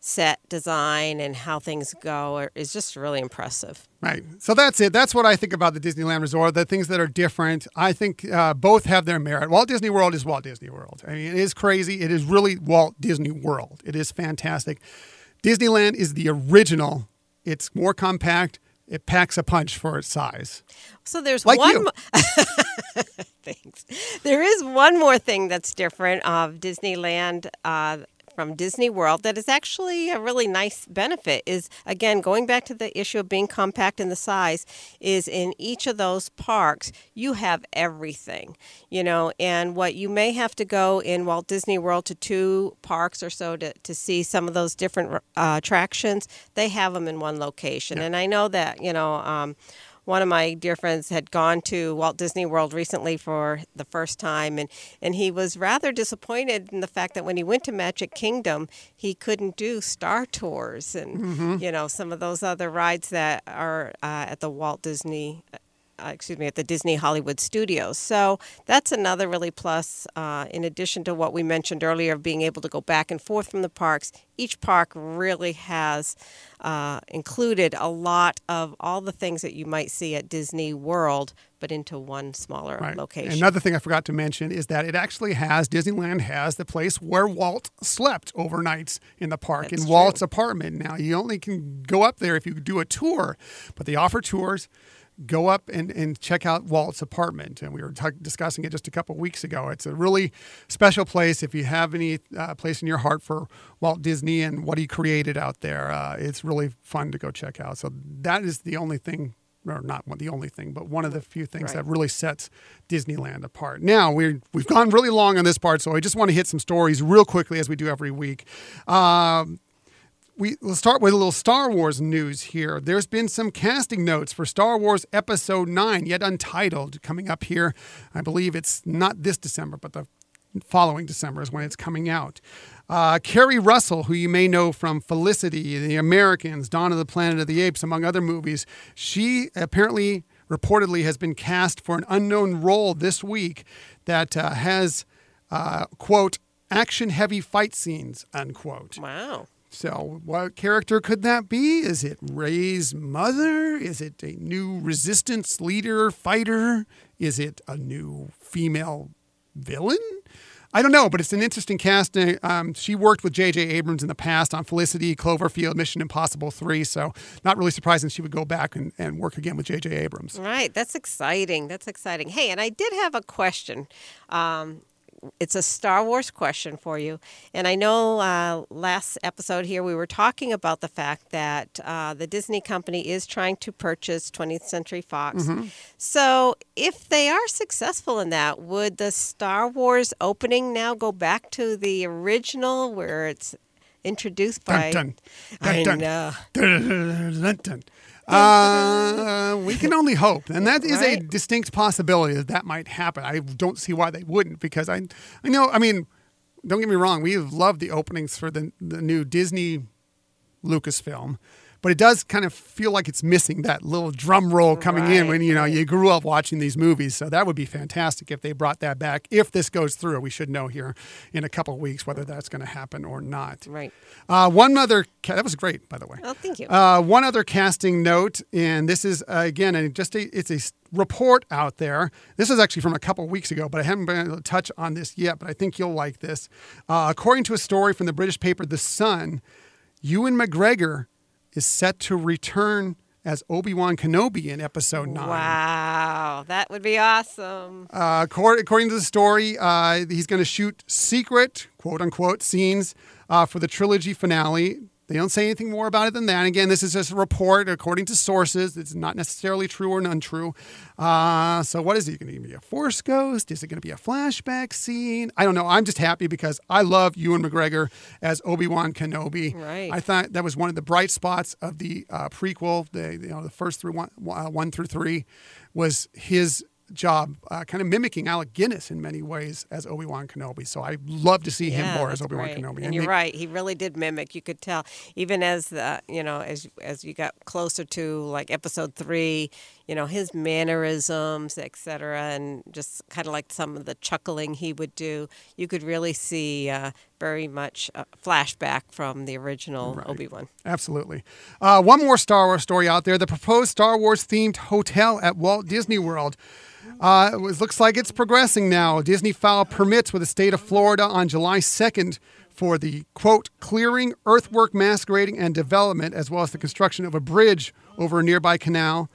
set design and how things go is just really impressive. Right. So that's it. That's what I think about the Disneyland Resort. The things that are different. I think uh, both have their merit. Walt Disney World is Walt Disney World. I mean, it is crazy. It is really Walt Disney World. It is fantastic. Disneyland is the original. It's more compact. It packs a punch for its size. So there's like one. [laughs] Thanks. [laughs] There is one more thing that's different of Disneyland uh, from Disney World that is actually a really nice benefit is again going back to the issue of being compact in the size is in each of those parks you have everything you know and what you may have to go in Walt Disney World to two parks or so to, to see some of those different uh, attractions they have them in one location yeah. and I know that you know um, one of my dear friends had gone to Walt Disney World recently for the first time, and, and he was rather disappointed in the fact that when he went to Magic Kingdom, he couldn't do Star Tours and mm-hmm. you know some of those other rides that are uh, at the Walt Disney uh, excuse me, at the Disney Hollywood Studios. So that's another really plus. Uh, in addition to what we mentioned earlier of being able to go back and forth from the parks, each park really has uh, included a lot of all the things that you might see at Disney World, but into one smaller Right. location. Another thing I forgot to mention is that it actually has Disneyland has the place where Walt slept overnights in the park That's in true. Walt's apartment. Now you only can go up there if you do a tour, but they offer tours. Go up and, and check out Walt's apartment, and we were talk- discussing it just a couple weeks ago. It's a really special place. If you have any uh, place in your heart for Walt Disney and what he created out there, uh, it's really fun to go check out. So that is the only thing or not one, the only thing, but one of the few things Right. that really sets Disneyland apart. Now we we've gone really long on this part, so I just want to hit some stories real quickly as we do every week. Um, we we'll start with a little Star Wars news here. There's been some casting notes for Star Wars Episode Nine, yet untitled, coming up here. I believe it's not this December, but the following December is when it's coming out. Uh, Keri Russell, who you may know from Felicity, The Americans, Dawn of the Planet of the Apes, among other movies, she apparently, reportedly, has been cast for an unknown role this week that uh, has, uh, quote, action heavy fight scenes, unquote. wow. So, what character could that be? Is it Rey's mother? Is it a new resistance leader, fighter? Is it a new female villain? I don't know, but it's an interesting casting. Um, she worked with J.J. Abrams in the past on Felicity, Cloverfield, Mission Impossible 3, so not really surprising she would go back and, and work again with J.J. Abrams. Right. That's exciting. That's exciting. Hey, and I did have a question. Um, it's a Star Wars question for you. And I know uh, last episode here we were talking about the fact that uh, the Disney company is trying to purchase 20th Century Fox. So if they are successful in that, would the Star Wars opening now go back to the original where it's introduced by. Dun, dun, I dun, know. Uh, we can only hope, and that is a distinct possibility that that might happen. I don't see why they wouldn't, because I, I know. I mean, don't get me wrong. We have loved the openings for the the new Disney Lucasfilm, but it does kind of feel like it's missing that little drum roll coming in when you know right. you grew up watching these movies. So that would be fantastic if they brought that back. If this goes through, we should know here in a couple of weeks whether that's going to happen or not. Right. Uh, one other ca- that was great, by the way. Oh, thank you. Uh, one other casting note, and this is uh, again, and just a, it's a report out there. This is actually from a couple weeks ago, but I haven't been able to touch on this yet. But I think you'll like this. Uh, according to a story from the British paper The Sun, Ewan McGregor is set to return as Obi Wan Kenobi in Episode Nine. Wow, that would be awesome. Uh, according, according to the story, uh, he's going to shoot secret, quote unquote, scenes uh, for the trilogy finale. They don't say anything more about it than that. And again, this is just a report according to sources. It's not necessarily true or untrue. Uh, so, what is it going to be? A force ghost? Is it going to be a flashback scene? I don't know. I'm just happy because I love Ewan McGregor as Obi Wan Kenobi. Right. I thought that was one of the bright spots of the uh, prequel. The you know the first through one, uh, one through three was his job, uh, kind of mimicking Alec Guinness in many ways as Obi Wan Kenobi. So I love to see him more as Obi Wan. Kenobi. And you're they- right. He really did mimic. You could tell, even as the you know, as as you got closer to like episode three, you know, his mannerisms, etc., and just kind of like some of the chuckling he would do. You could really see uh, very much a flashback from the original Right. Obi Wan. Absolutely. Uh, one more Star Wars story out there: the proposed Star Wars themed hotel at Walt Disney World. Uh, it looks like it's progressing now. Disney filed permits with the state of Florida on July 2nd for the quote clearing, earthwork mass grading, and development, as well as the construction of a bridge over a nearby canal.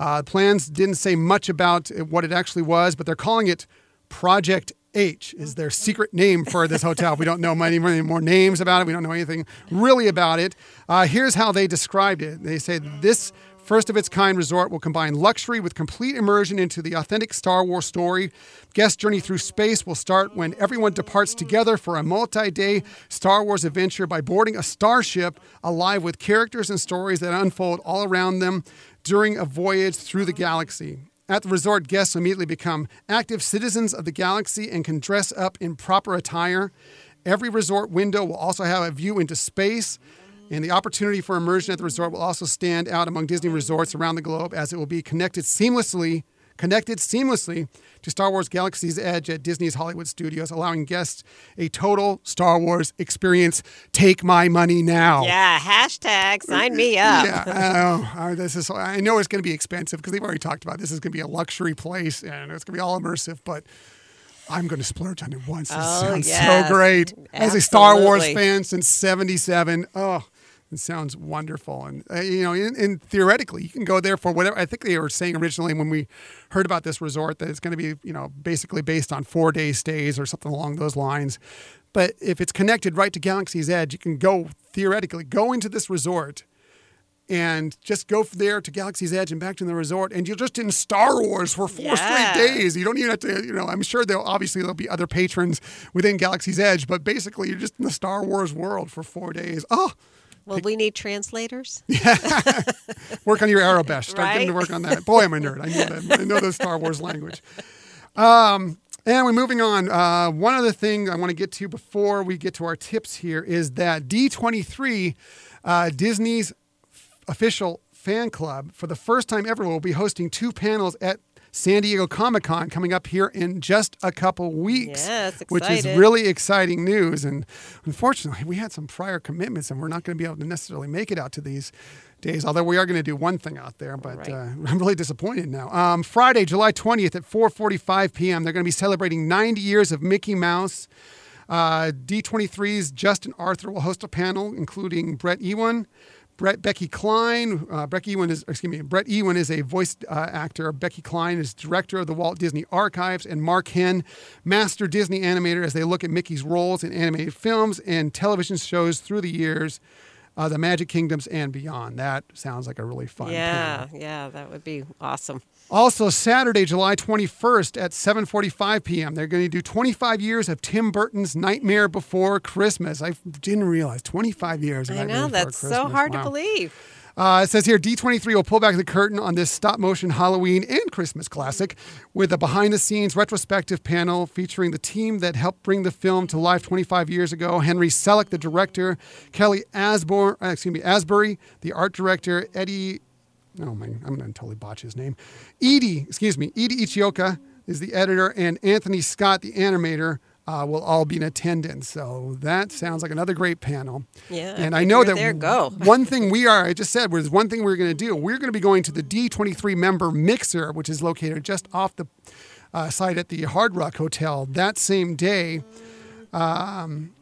Uh, plans didn't say much about what it actually was, but they're calling it Project H is their secret name for this hotel. We don't know many, many more names about it. We don't know anything really about it. Uh, here's how they described it. They say this first of its kind resort will combine luxury with complete immersion into the authentic Star Wars story. Guest journey through space will start when everyone departs together for a multi-day Star Wars adventure by boarding a starship alive with characters and stories that unfold all around them during a voyage through the galaxy. At the resort, guests immediately become active citizens of the galaxy and can dress up in proper attire. Every resort window will also have a view into space. And the opportunity for immersion at the resort will also stand out among Disney resorts around the globe as it will be connected seamlessly connected seamlessly to Star Wars Galaxy's Edge at Disney's Hollywood Studios, allowing guests a total Star Wars experience. Take my money now. Yeah, hashtag sign me up. Yeah, oh, oh, this is. I know it's going to be expensive because they've already talked about this is going to be a luxury place and it's going to be all immersive, but. I'm going to splurge on it once. Oh, sounds yes. so great. As a Star Wars fan since '77, oh, it sounds wonderful. And uh, you know, and, and theoretically, you can go there for whatever. I think they were saying originally when we heard about this resort that it's going to be, you know, basically based on four day stays or something along those lines. But if it's connected right to Galaxy's Edge, you can go theoretically go into this resort and just go from there to Galaxy's Edge and back to the resort, and you're just in Star Wars for four Yeah. straight days. You don't even have to, you know. I'm sure there'll obviously there'll be other patrons within Galaxy's Edge, but basically you're just in the Star Wars world for four days. Oh, Will we need translators? [laughs] work on your Aurebesh. Start getting to work on that. Boy, I'm a nerd. I know that. I know the Star Wars language. Um, and we're moving on. Uh, one other thing I want to get to before we get to our tips here is that D23, uh, Disney's official fan club, for the first time ever, will be hosting two panels at San Diego Comic Con coming up here in just a couple weeks. Yes, which is really exciting news. And unfortunately, we had some prior commitments, and we're not going to be able to necessarily make it out to these days. Although we are going to do one thing out there, but Right. uh, [laughs] I'm really disappointed now. Um, Friday, July 20th at 4:45 p.m. They're going to be celebrating 90 years of Mickey Mouse. Uh, D23's Justin Arthur will host a panel, including Bret Iwan. Brett Becky Cline. Uh, Bret Iwan is excuse me. Bret Iwan is a voice uh, actor. Becky Cline is director of the Walt Disney Archives, and Mark Henn, master Disney animator, as they look at Mickey's roles in animated films and television shows through the years, uh, the Magic Kingdoms and beyond. That sounds like a really fun. yeah, panel. yeah, that would be awesome. Also, Saturday, July 21st at 7:45 p.m. They're going to do 25 years of Tim Burton's Nightmare Before Christmas. I didn't realize 25 years. I know that's so hard Wow. to believe. Uh, it says here D23 will pull back the curtain on this stop motion Halloween and Christmas classic with a behind the scenes retrospective panel featuring the team that helped bring the film to life 25 years ago Henry Selick, the director, Kelly Asborn, uh, excuse me, Asbury, the art director, Eddie. Oh my, I'm going to totally botch his name. Edie, excuse me, Edie Ichioka is the editor, and Anthony Scott, the animator, uh, will all be in attendance. So that sounds like another great panel. Yeah, and I know that there, go. [laughs] one thing we are, I just said, was one thing we're going to do. We're going to be going to the D23 member mixer, which is located just off the uh, site at the Hard Rock Hotel that same day. Um,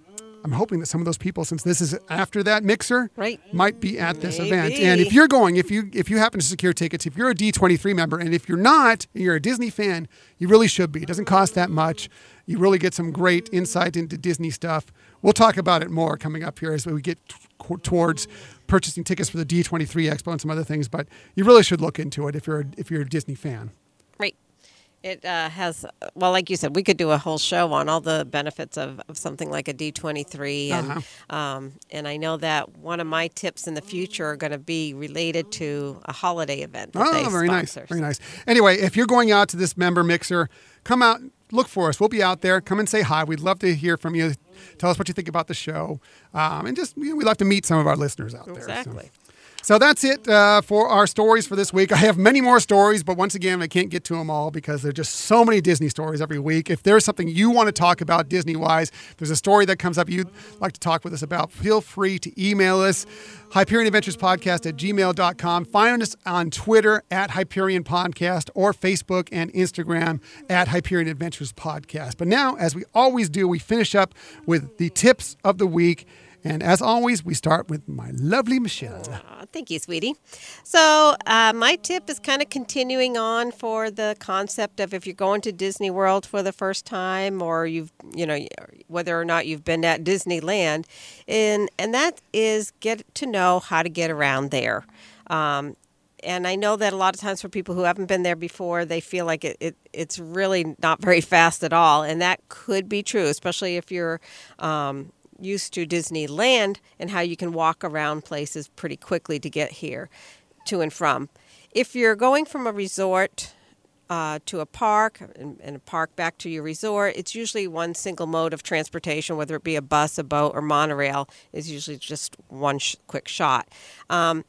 I'm hoping that some of those people, since this is after that mixer, Right. might be at this event. And if you're going, if you if you happen to secure tickets, if you're a D23 member, and if you're not, and you're a Disney fan, you really should be. It doesn't cost that much. You really get some great insight into Disney stuff. We'll talk about it more coming up here as we get t- towards purchasing tickets for the D23 Expo and some other things. But you really should look into it if you're a, if you're a Disney fan. Right. It uh, has, well, like you said, we could do a whole show on all the benefits of, of something like a D23. And, Uh-huh. um, and I know that one of my tips in the future are going to be related to a holiday event. That they Oh, very nice. Very nice. Anyway, if you're going out to this member mixer, come out, look for us. We'll be out there. Come and say hi. We'd love to hear from you. Tell us what you think about the show. Um, and just, you know, we'd love to meet some of our listeners out there. Exactly. So that's it uh, for our stories for this week. I have many more stories, but once again, I can't get to them all because there are just so many Disney stories every week. If there's something you want to talk about Disney wise, there's a story that comes up you'd like to talk with us about, feel free to email us, Hyperion Adventures Podcast at gmail.com. Find us on Twitter at Hyperion Podcast or Facebook and Instagram at Hyperion Adventures Podcast. But now, as we always do, we finish up with the tips of the week. And as always, we start with my lovely Michelle. Thank you, sweetie. So, uh, my tip is kind of continuing on for the concept of if you're going to Disney World for the first time, or you've, you know, whether or not you've been at Disneyland, and and that is get to know how to get around there. Um, and I know that a lot of times for people who haven't been there before, they feel like it, it it's really not very fast at all, and that could be true, especially if you're um, used to Disneyland and how you can walk around places pretty quickly to get here, to and from. If you're going from a resort uh, to a park and, and a park back to your resort, it's usually one single mode of transportation, whether it be a bus, a boat, or monorail, is usually just one sh- quick shot. Um,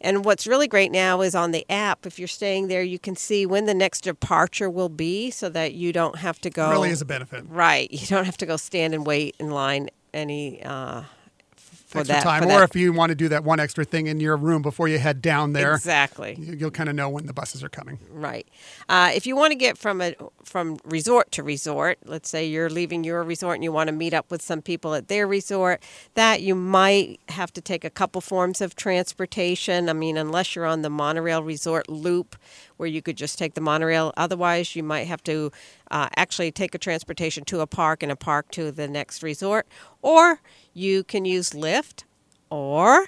and what's really great now is on the app, if you're staying there, you can see when the next departure will be so that you don't have to go. Really is a benefit. Right. You don't have to go stand and wait in line any. Uh, for extra that, time, for or that- if you want to do that one extra thing in your room before you head down there, Exactly. you- you'll kind of know when the buses are coming. Right. Uh, if you want to get from a from resort to resort, let's say you're leaving your resort and you want to meet up with some people at their resort, that you might have to take a couple forms of transportation. I mean, unless you're on the monorail resort loop, where you could just take the monorail. Otherwise, you might have to uh, actually take a transportation to a park and a park to the next resort, or you can use Lyft or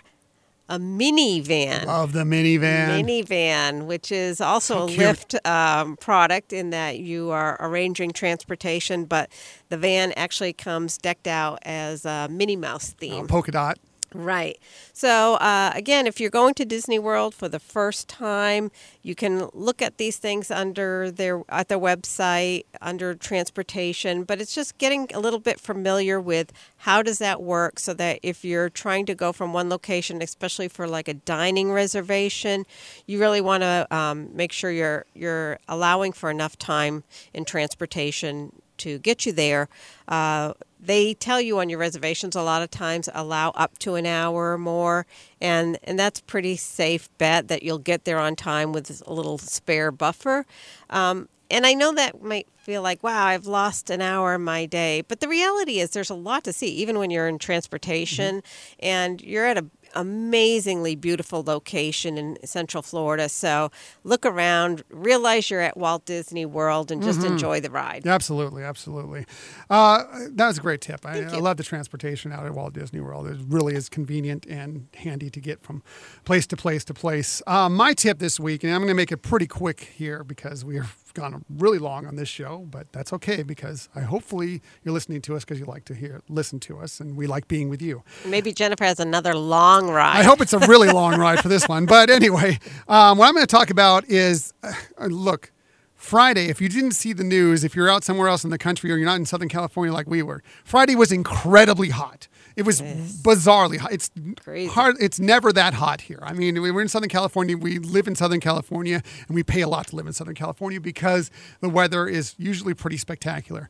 a Minnie Van Love the Minnie Van. minivan, which is also So a. Lyft um, product in that you are arranging transportation, but the van actually comes decked out as a Minnie Mouse theme. Uh, polka dot. Right. So, uh, again, if you're going to Disney World for the first time, you can look at these things under their at their website under transportation. But it's just getting a little bit familiar with how does that work, so that if you're trying to go from one location, especially for like a dining reservation, you really want to um, make sure you're you're allowing for enough time in transportation to get you there. Uh, they tell you on your reservations a lot of times allow up to an hour or more, and and that's pretty safe bet that you'll get there on time with a little spare buffer. Um, and I know that might feel like, wow, I've lost an hour of my day. But the reality is, there's a lot to see, even when you're in transportation and you're at a amazingly beautiful location in Central Florida. So look around, realize you're at Walt Disney World, and just enjoy the ride. Absolutely, absolutely. Uh, that was a great tip. I, I love the transportation out at Walt Disney World. It really is convenient and handy to get from place to place to place. Uh, my tip this week, and I'm going to make it pretty quick here because we have gone really long on this show, but that's okay because I hopefully you're listening to us because you like to hear, listen to us, and we like being with you. Maybe Jennifer has another long ride. I hope it's a really long ride for this one. But anyway, um, what I'm going to talk about is uh, look, Friday, if you didn't see the news, if you're out somewhere else in the country or you're not in Southern California like we were, Friday was incredibly hot. It was bizarrely hot. It's Crazy. hard. It's never that hot here. I mean, we we're in Southern California. We live in Southern California, and we pay a lot to live in Southern California because the weather is usually pretty spectacular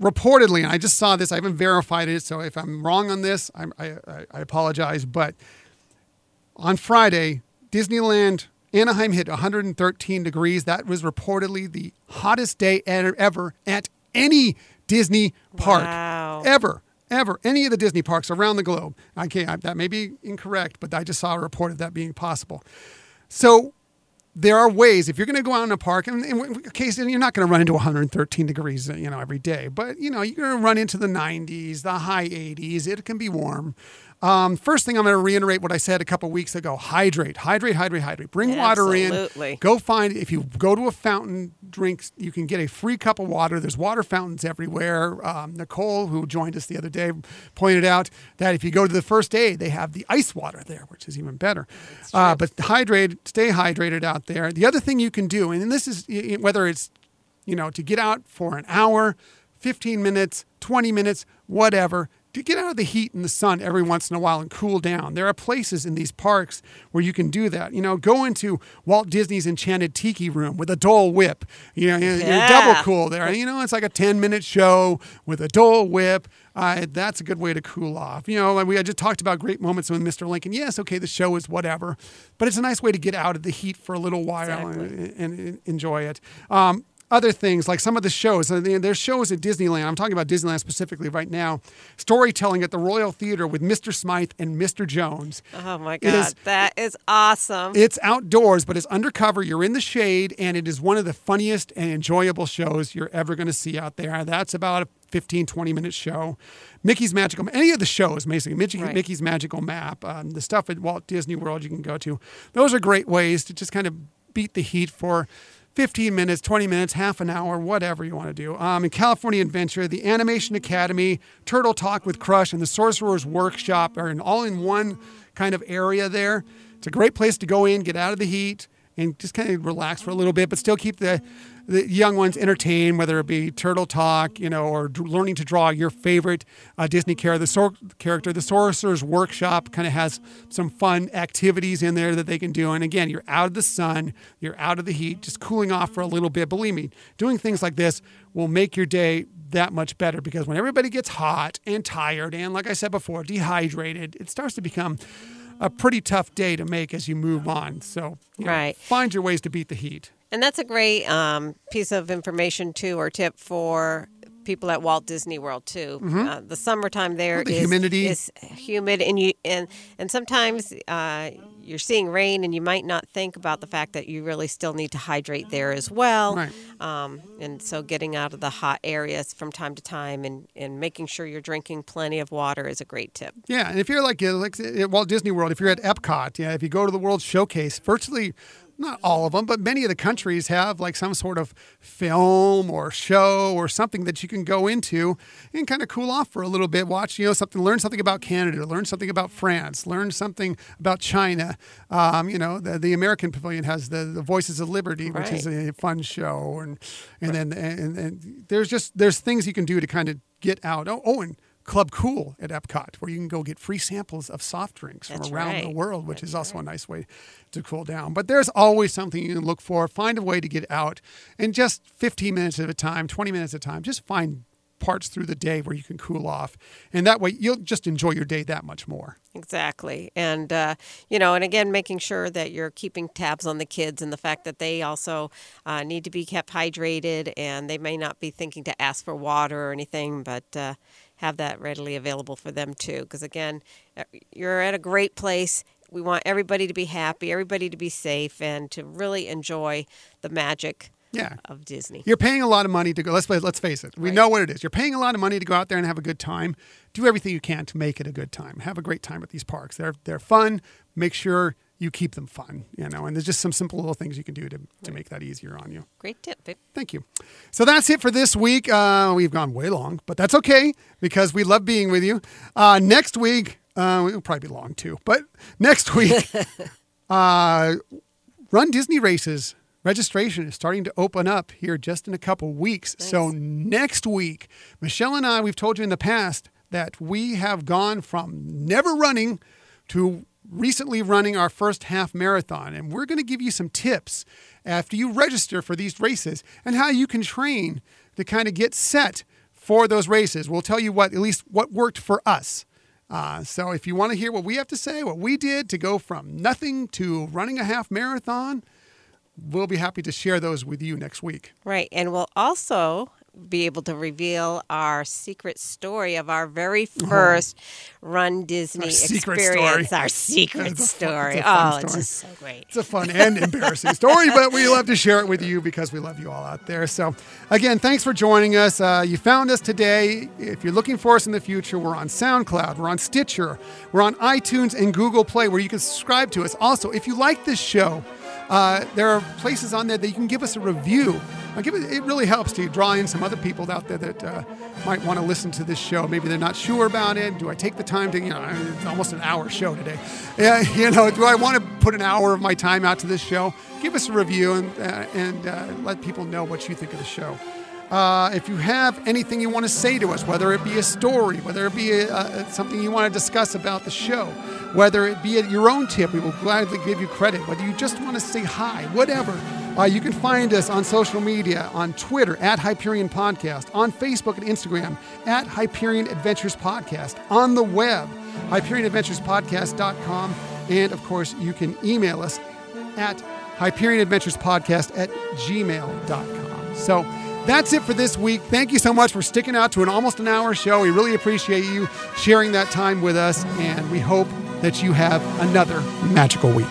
reportedly, and I just saw this, I haven't verified it, so if I'm wrong on this, I'm, I, I, I apologize. But on Friday, Disneyland Anaheim hit 113 degrees. That was reportedly the hottest day ever, ever at any Disney park Wow. ever. Ever, any of the Disney parks around the globe. I can't, that may be incorrect, but I just saw a report of that being possible. So there are ways if you're going to go out in a park and in case you're not going to run into 113 degrees you know every day but you know you're going to run into the 90s the high 80s it can be warm um, first thing i'm going to reiterate what i said a couple weeks ago hydrate hydrate hydrate hydrate. Bring water in. Go find if you go to a fountain drinks you can get a free cup of water. There's water fountains everywhere. Um, nicole who joined us the other day pointed out that if you go to the first aid they have the ice water there which is even better. Uh, but hydrate stay hydrated out there. The other thing you can do and this is whether it's you know to get out for an hour 15 minutes 20 minutes whatever get out of the heat and the sun every once in a while and cool down. There are places in these parks where you can do that. You know, go into Walt Disney's Enchanted Tiki Room with a Dole Whip. You know, you're, you're Yeah. double cool there. You know, it's like a 10 minute show with a Dole Whip. Uh, that's a good way to cool off. You know, like we I just talked about great moments with Mr. Lincoln. Yes, okay, the show is whatever, but it's a nice way to get out of the heat for a little while Exactly. and, and enjoy it. Um, other things like some of the shows, there's shows at Disneyland. I'm talking about Disneyland specifically right now. Storytelling at the Royal Theater with Mr. Smythe and Mr. Jones. Oh my God, is- that is awesome. It's outdoors, but it's undercover. You're in the shade, and it is one of the funniest and enjoyable shows you're ever going to see out there. That's about a 15, 20 minute show. Mickey's Magical, any of the shows, basically, Mickey, Right. Mickey's Magical Map, um, the stuff at Walt Disney World you can go to. Those are great ways to just kind of beat the heat for 15 minutes, 20 minutes, half an hour, whatever you want to do. Um, in California Adventure, the Animation Academy, Turtle Talk with Crush, and the Sorcerer's Workshop are in all in one kind of area there. It's a great place to go in, get out of the heat, and just kind of relax for a little bit, but still keep the the young ones entertained, whether it be Turtle Talk, you know, or d- learning to draw your favorite uh, Disney character. The sor- character, the Sorcerer's Workshop, kind of has some fun activities in there that they can do. And again, you're out of the sun, you're out of the heat, just cooling off for a little bit. Believe me, doing things like this will make your day that much better because when everybody gets hot and tired and, like I said before, dehydrated, it starts to become a pretty tough day to make as you move on. So, you know, Right. find your ways to beat the heat. And that's a great um, piece of information too, or tip for people at Walt Disney World too. Uh, the summertime there Mm-hmm. the is humidity. is humid, and you and and sometimes uh, you're seeing rain, and you might not think about the fact that you really still need to hydrate there as well. Right. Um, and so, getting out of the hot areas from time to time, and and making sure you're drinking plenty of water is a great tip. Yeah, and if you're like, uh, like at Walt Disney World, if you're at Epcot, yeah, if you go to the World Showcase, virtually not all of them, but many of the countries have like some sort of film or show or something that you can go into and kind of cool off for a little bit. Watch, you know, something, learn something about Canada, learn something about France, learn something about China. Um, you know, the, the American Pavilion has the, the Voices of Liberty, which is a fun show, and and then and, and there's just there's things you can do to kind of get out. Oh, oh and Club Cool at Epcot, where you can go get free samples of soft drinks That's from around the world, which is also a nice way to cool down. But there's always something you can look for. Find a way to get out, and just 15 minutes at a time, 20 minutes at a time, just find parts through the day where you can cool off, and that way you'll just enjoy your day that much more. Exactly. And, uh, you know, and again, making sure that you're keeping tabs on the kids and the fact that they also uh, need to be kept hydrated and they may not be thinking to ask for water or anything, but uh, have that readily available for them too. Because, again, uh, you're at a great place. We want everybody to be happy, everybody to be safe, and to really enjoy the magic Yeah. of Disney. You're paying a lot of money to go. Let's let's face it. We Right. know what it is. You're paying a lot of money to go out there and have a good time. Do everything you can to make it a good time. Have a great time at these parks. They're they're fun. Make sure you keep them fun. You know, and there's just some simple little things you can do to to make that easier on you. Great tip, babe. Thank you. So that's it for this week. Uh, we've gone way long, but that's okay because we love being with you. Uh, next week, uh, it'll probably be long too, but next week, [laughs] uh, Run Disney Races registration is starting to open up here just in a couple weeks. So next week, Michelle and I, we've told you in the past that we have gone from never running to recently running our first half marathon. And we're going to give you some tips after you register for these races and how you can train to kind of get set for those races. We'll tell you what, at least what worked for us. Uh, so if you want to hear what we have to say, what we did to go from nothing to running a half marathon, we'll be happy to share those with you next week. Right. And we'll also be able to reveal our secret story of our very first Run Disney Our experience. story. Our secret [laughs] It's a fun- story. it's a fun oh, it's just so great. It's a fun and embarrassing [laughs] story, but we love to share it with you because we love you all out there. So, again, thanks for joining us. Uh, you found us today. If you're looking for us in the future, we're on SoundCloud, we're on Stitcher, we're on iTunes and Google Play where you can subscribe to us. Also, if you like this show, uh, there are places on there that you can give us a review. Give it, it really helps to draw in some other people out there that uh, might want to listen to this show. Maybe they're not sure about it. Do I take the time to, you know, it's almost an hour show today. Yeah, [laughs] you know, do I want to put an hour of my time out to this show? Give us a review and, uh, and uh, let people know what you think of the show. Uh, if you have anything you want to say to us, whether it be a story, whether it be a, something you want to discuss about the show, whether it be your own tip, we will gladly give you credit. Whether you just want to say hi, whatever, uh, you can find us on social media on Twitter at Hyperion Podcast, on Facebook and Instagram at Hyperion Adventures Podcast, on the web, HyperionAdventurespodcast.com, and of course, you can email us at HyperionAdventurespodcast at gmail.com. So that's it for this week. Thank you so much for sticking out to an almost an hour show. We really appreciate you sharing that time with us, and we hope that you have another magical week.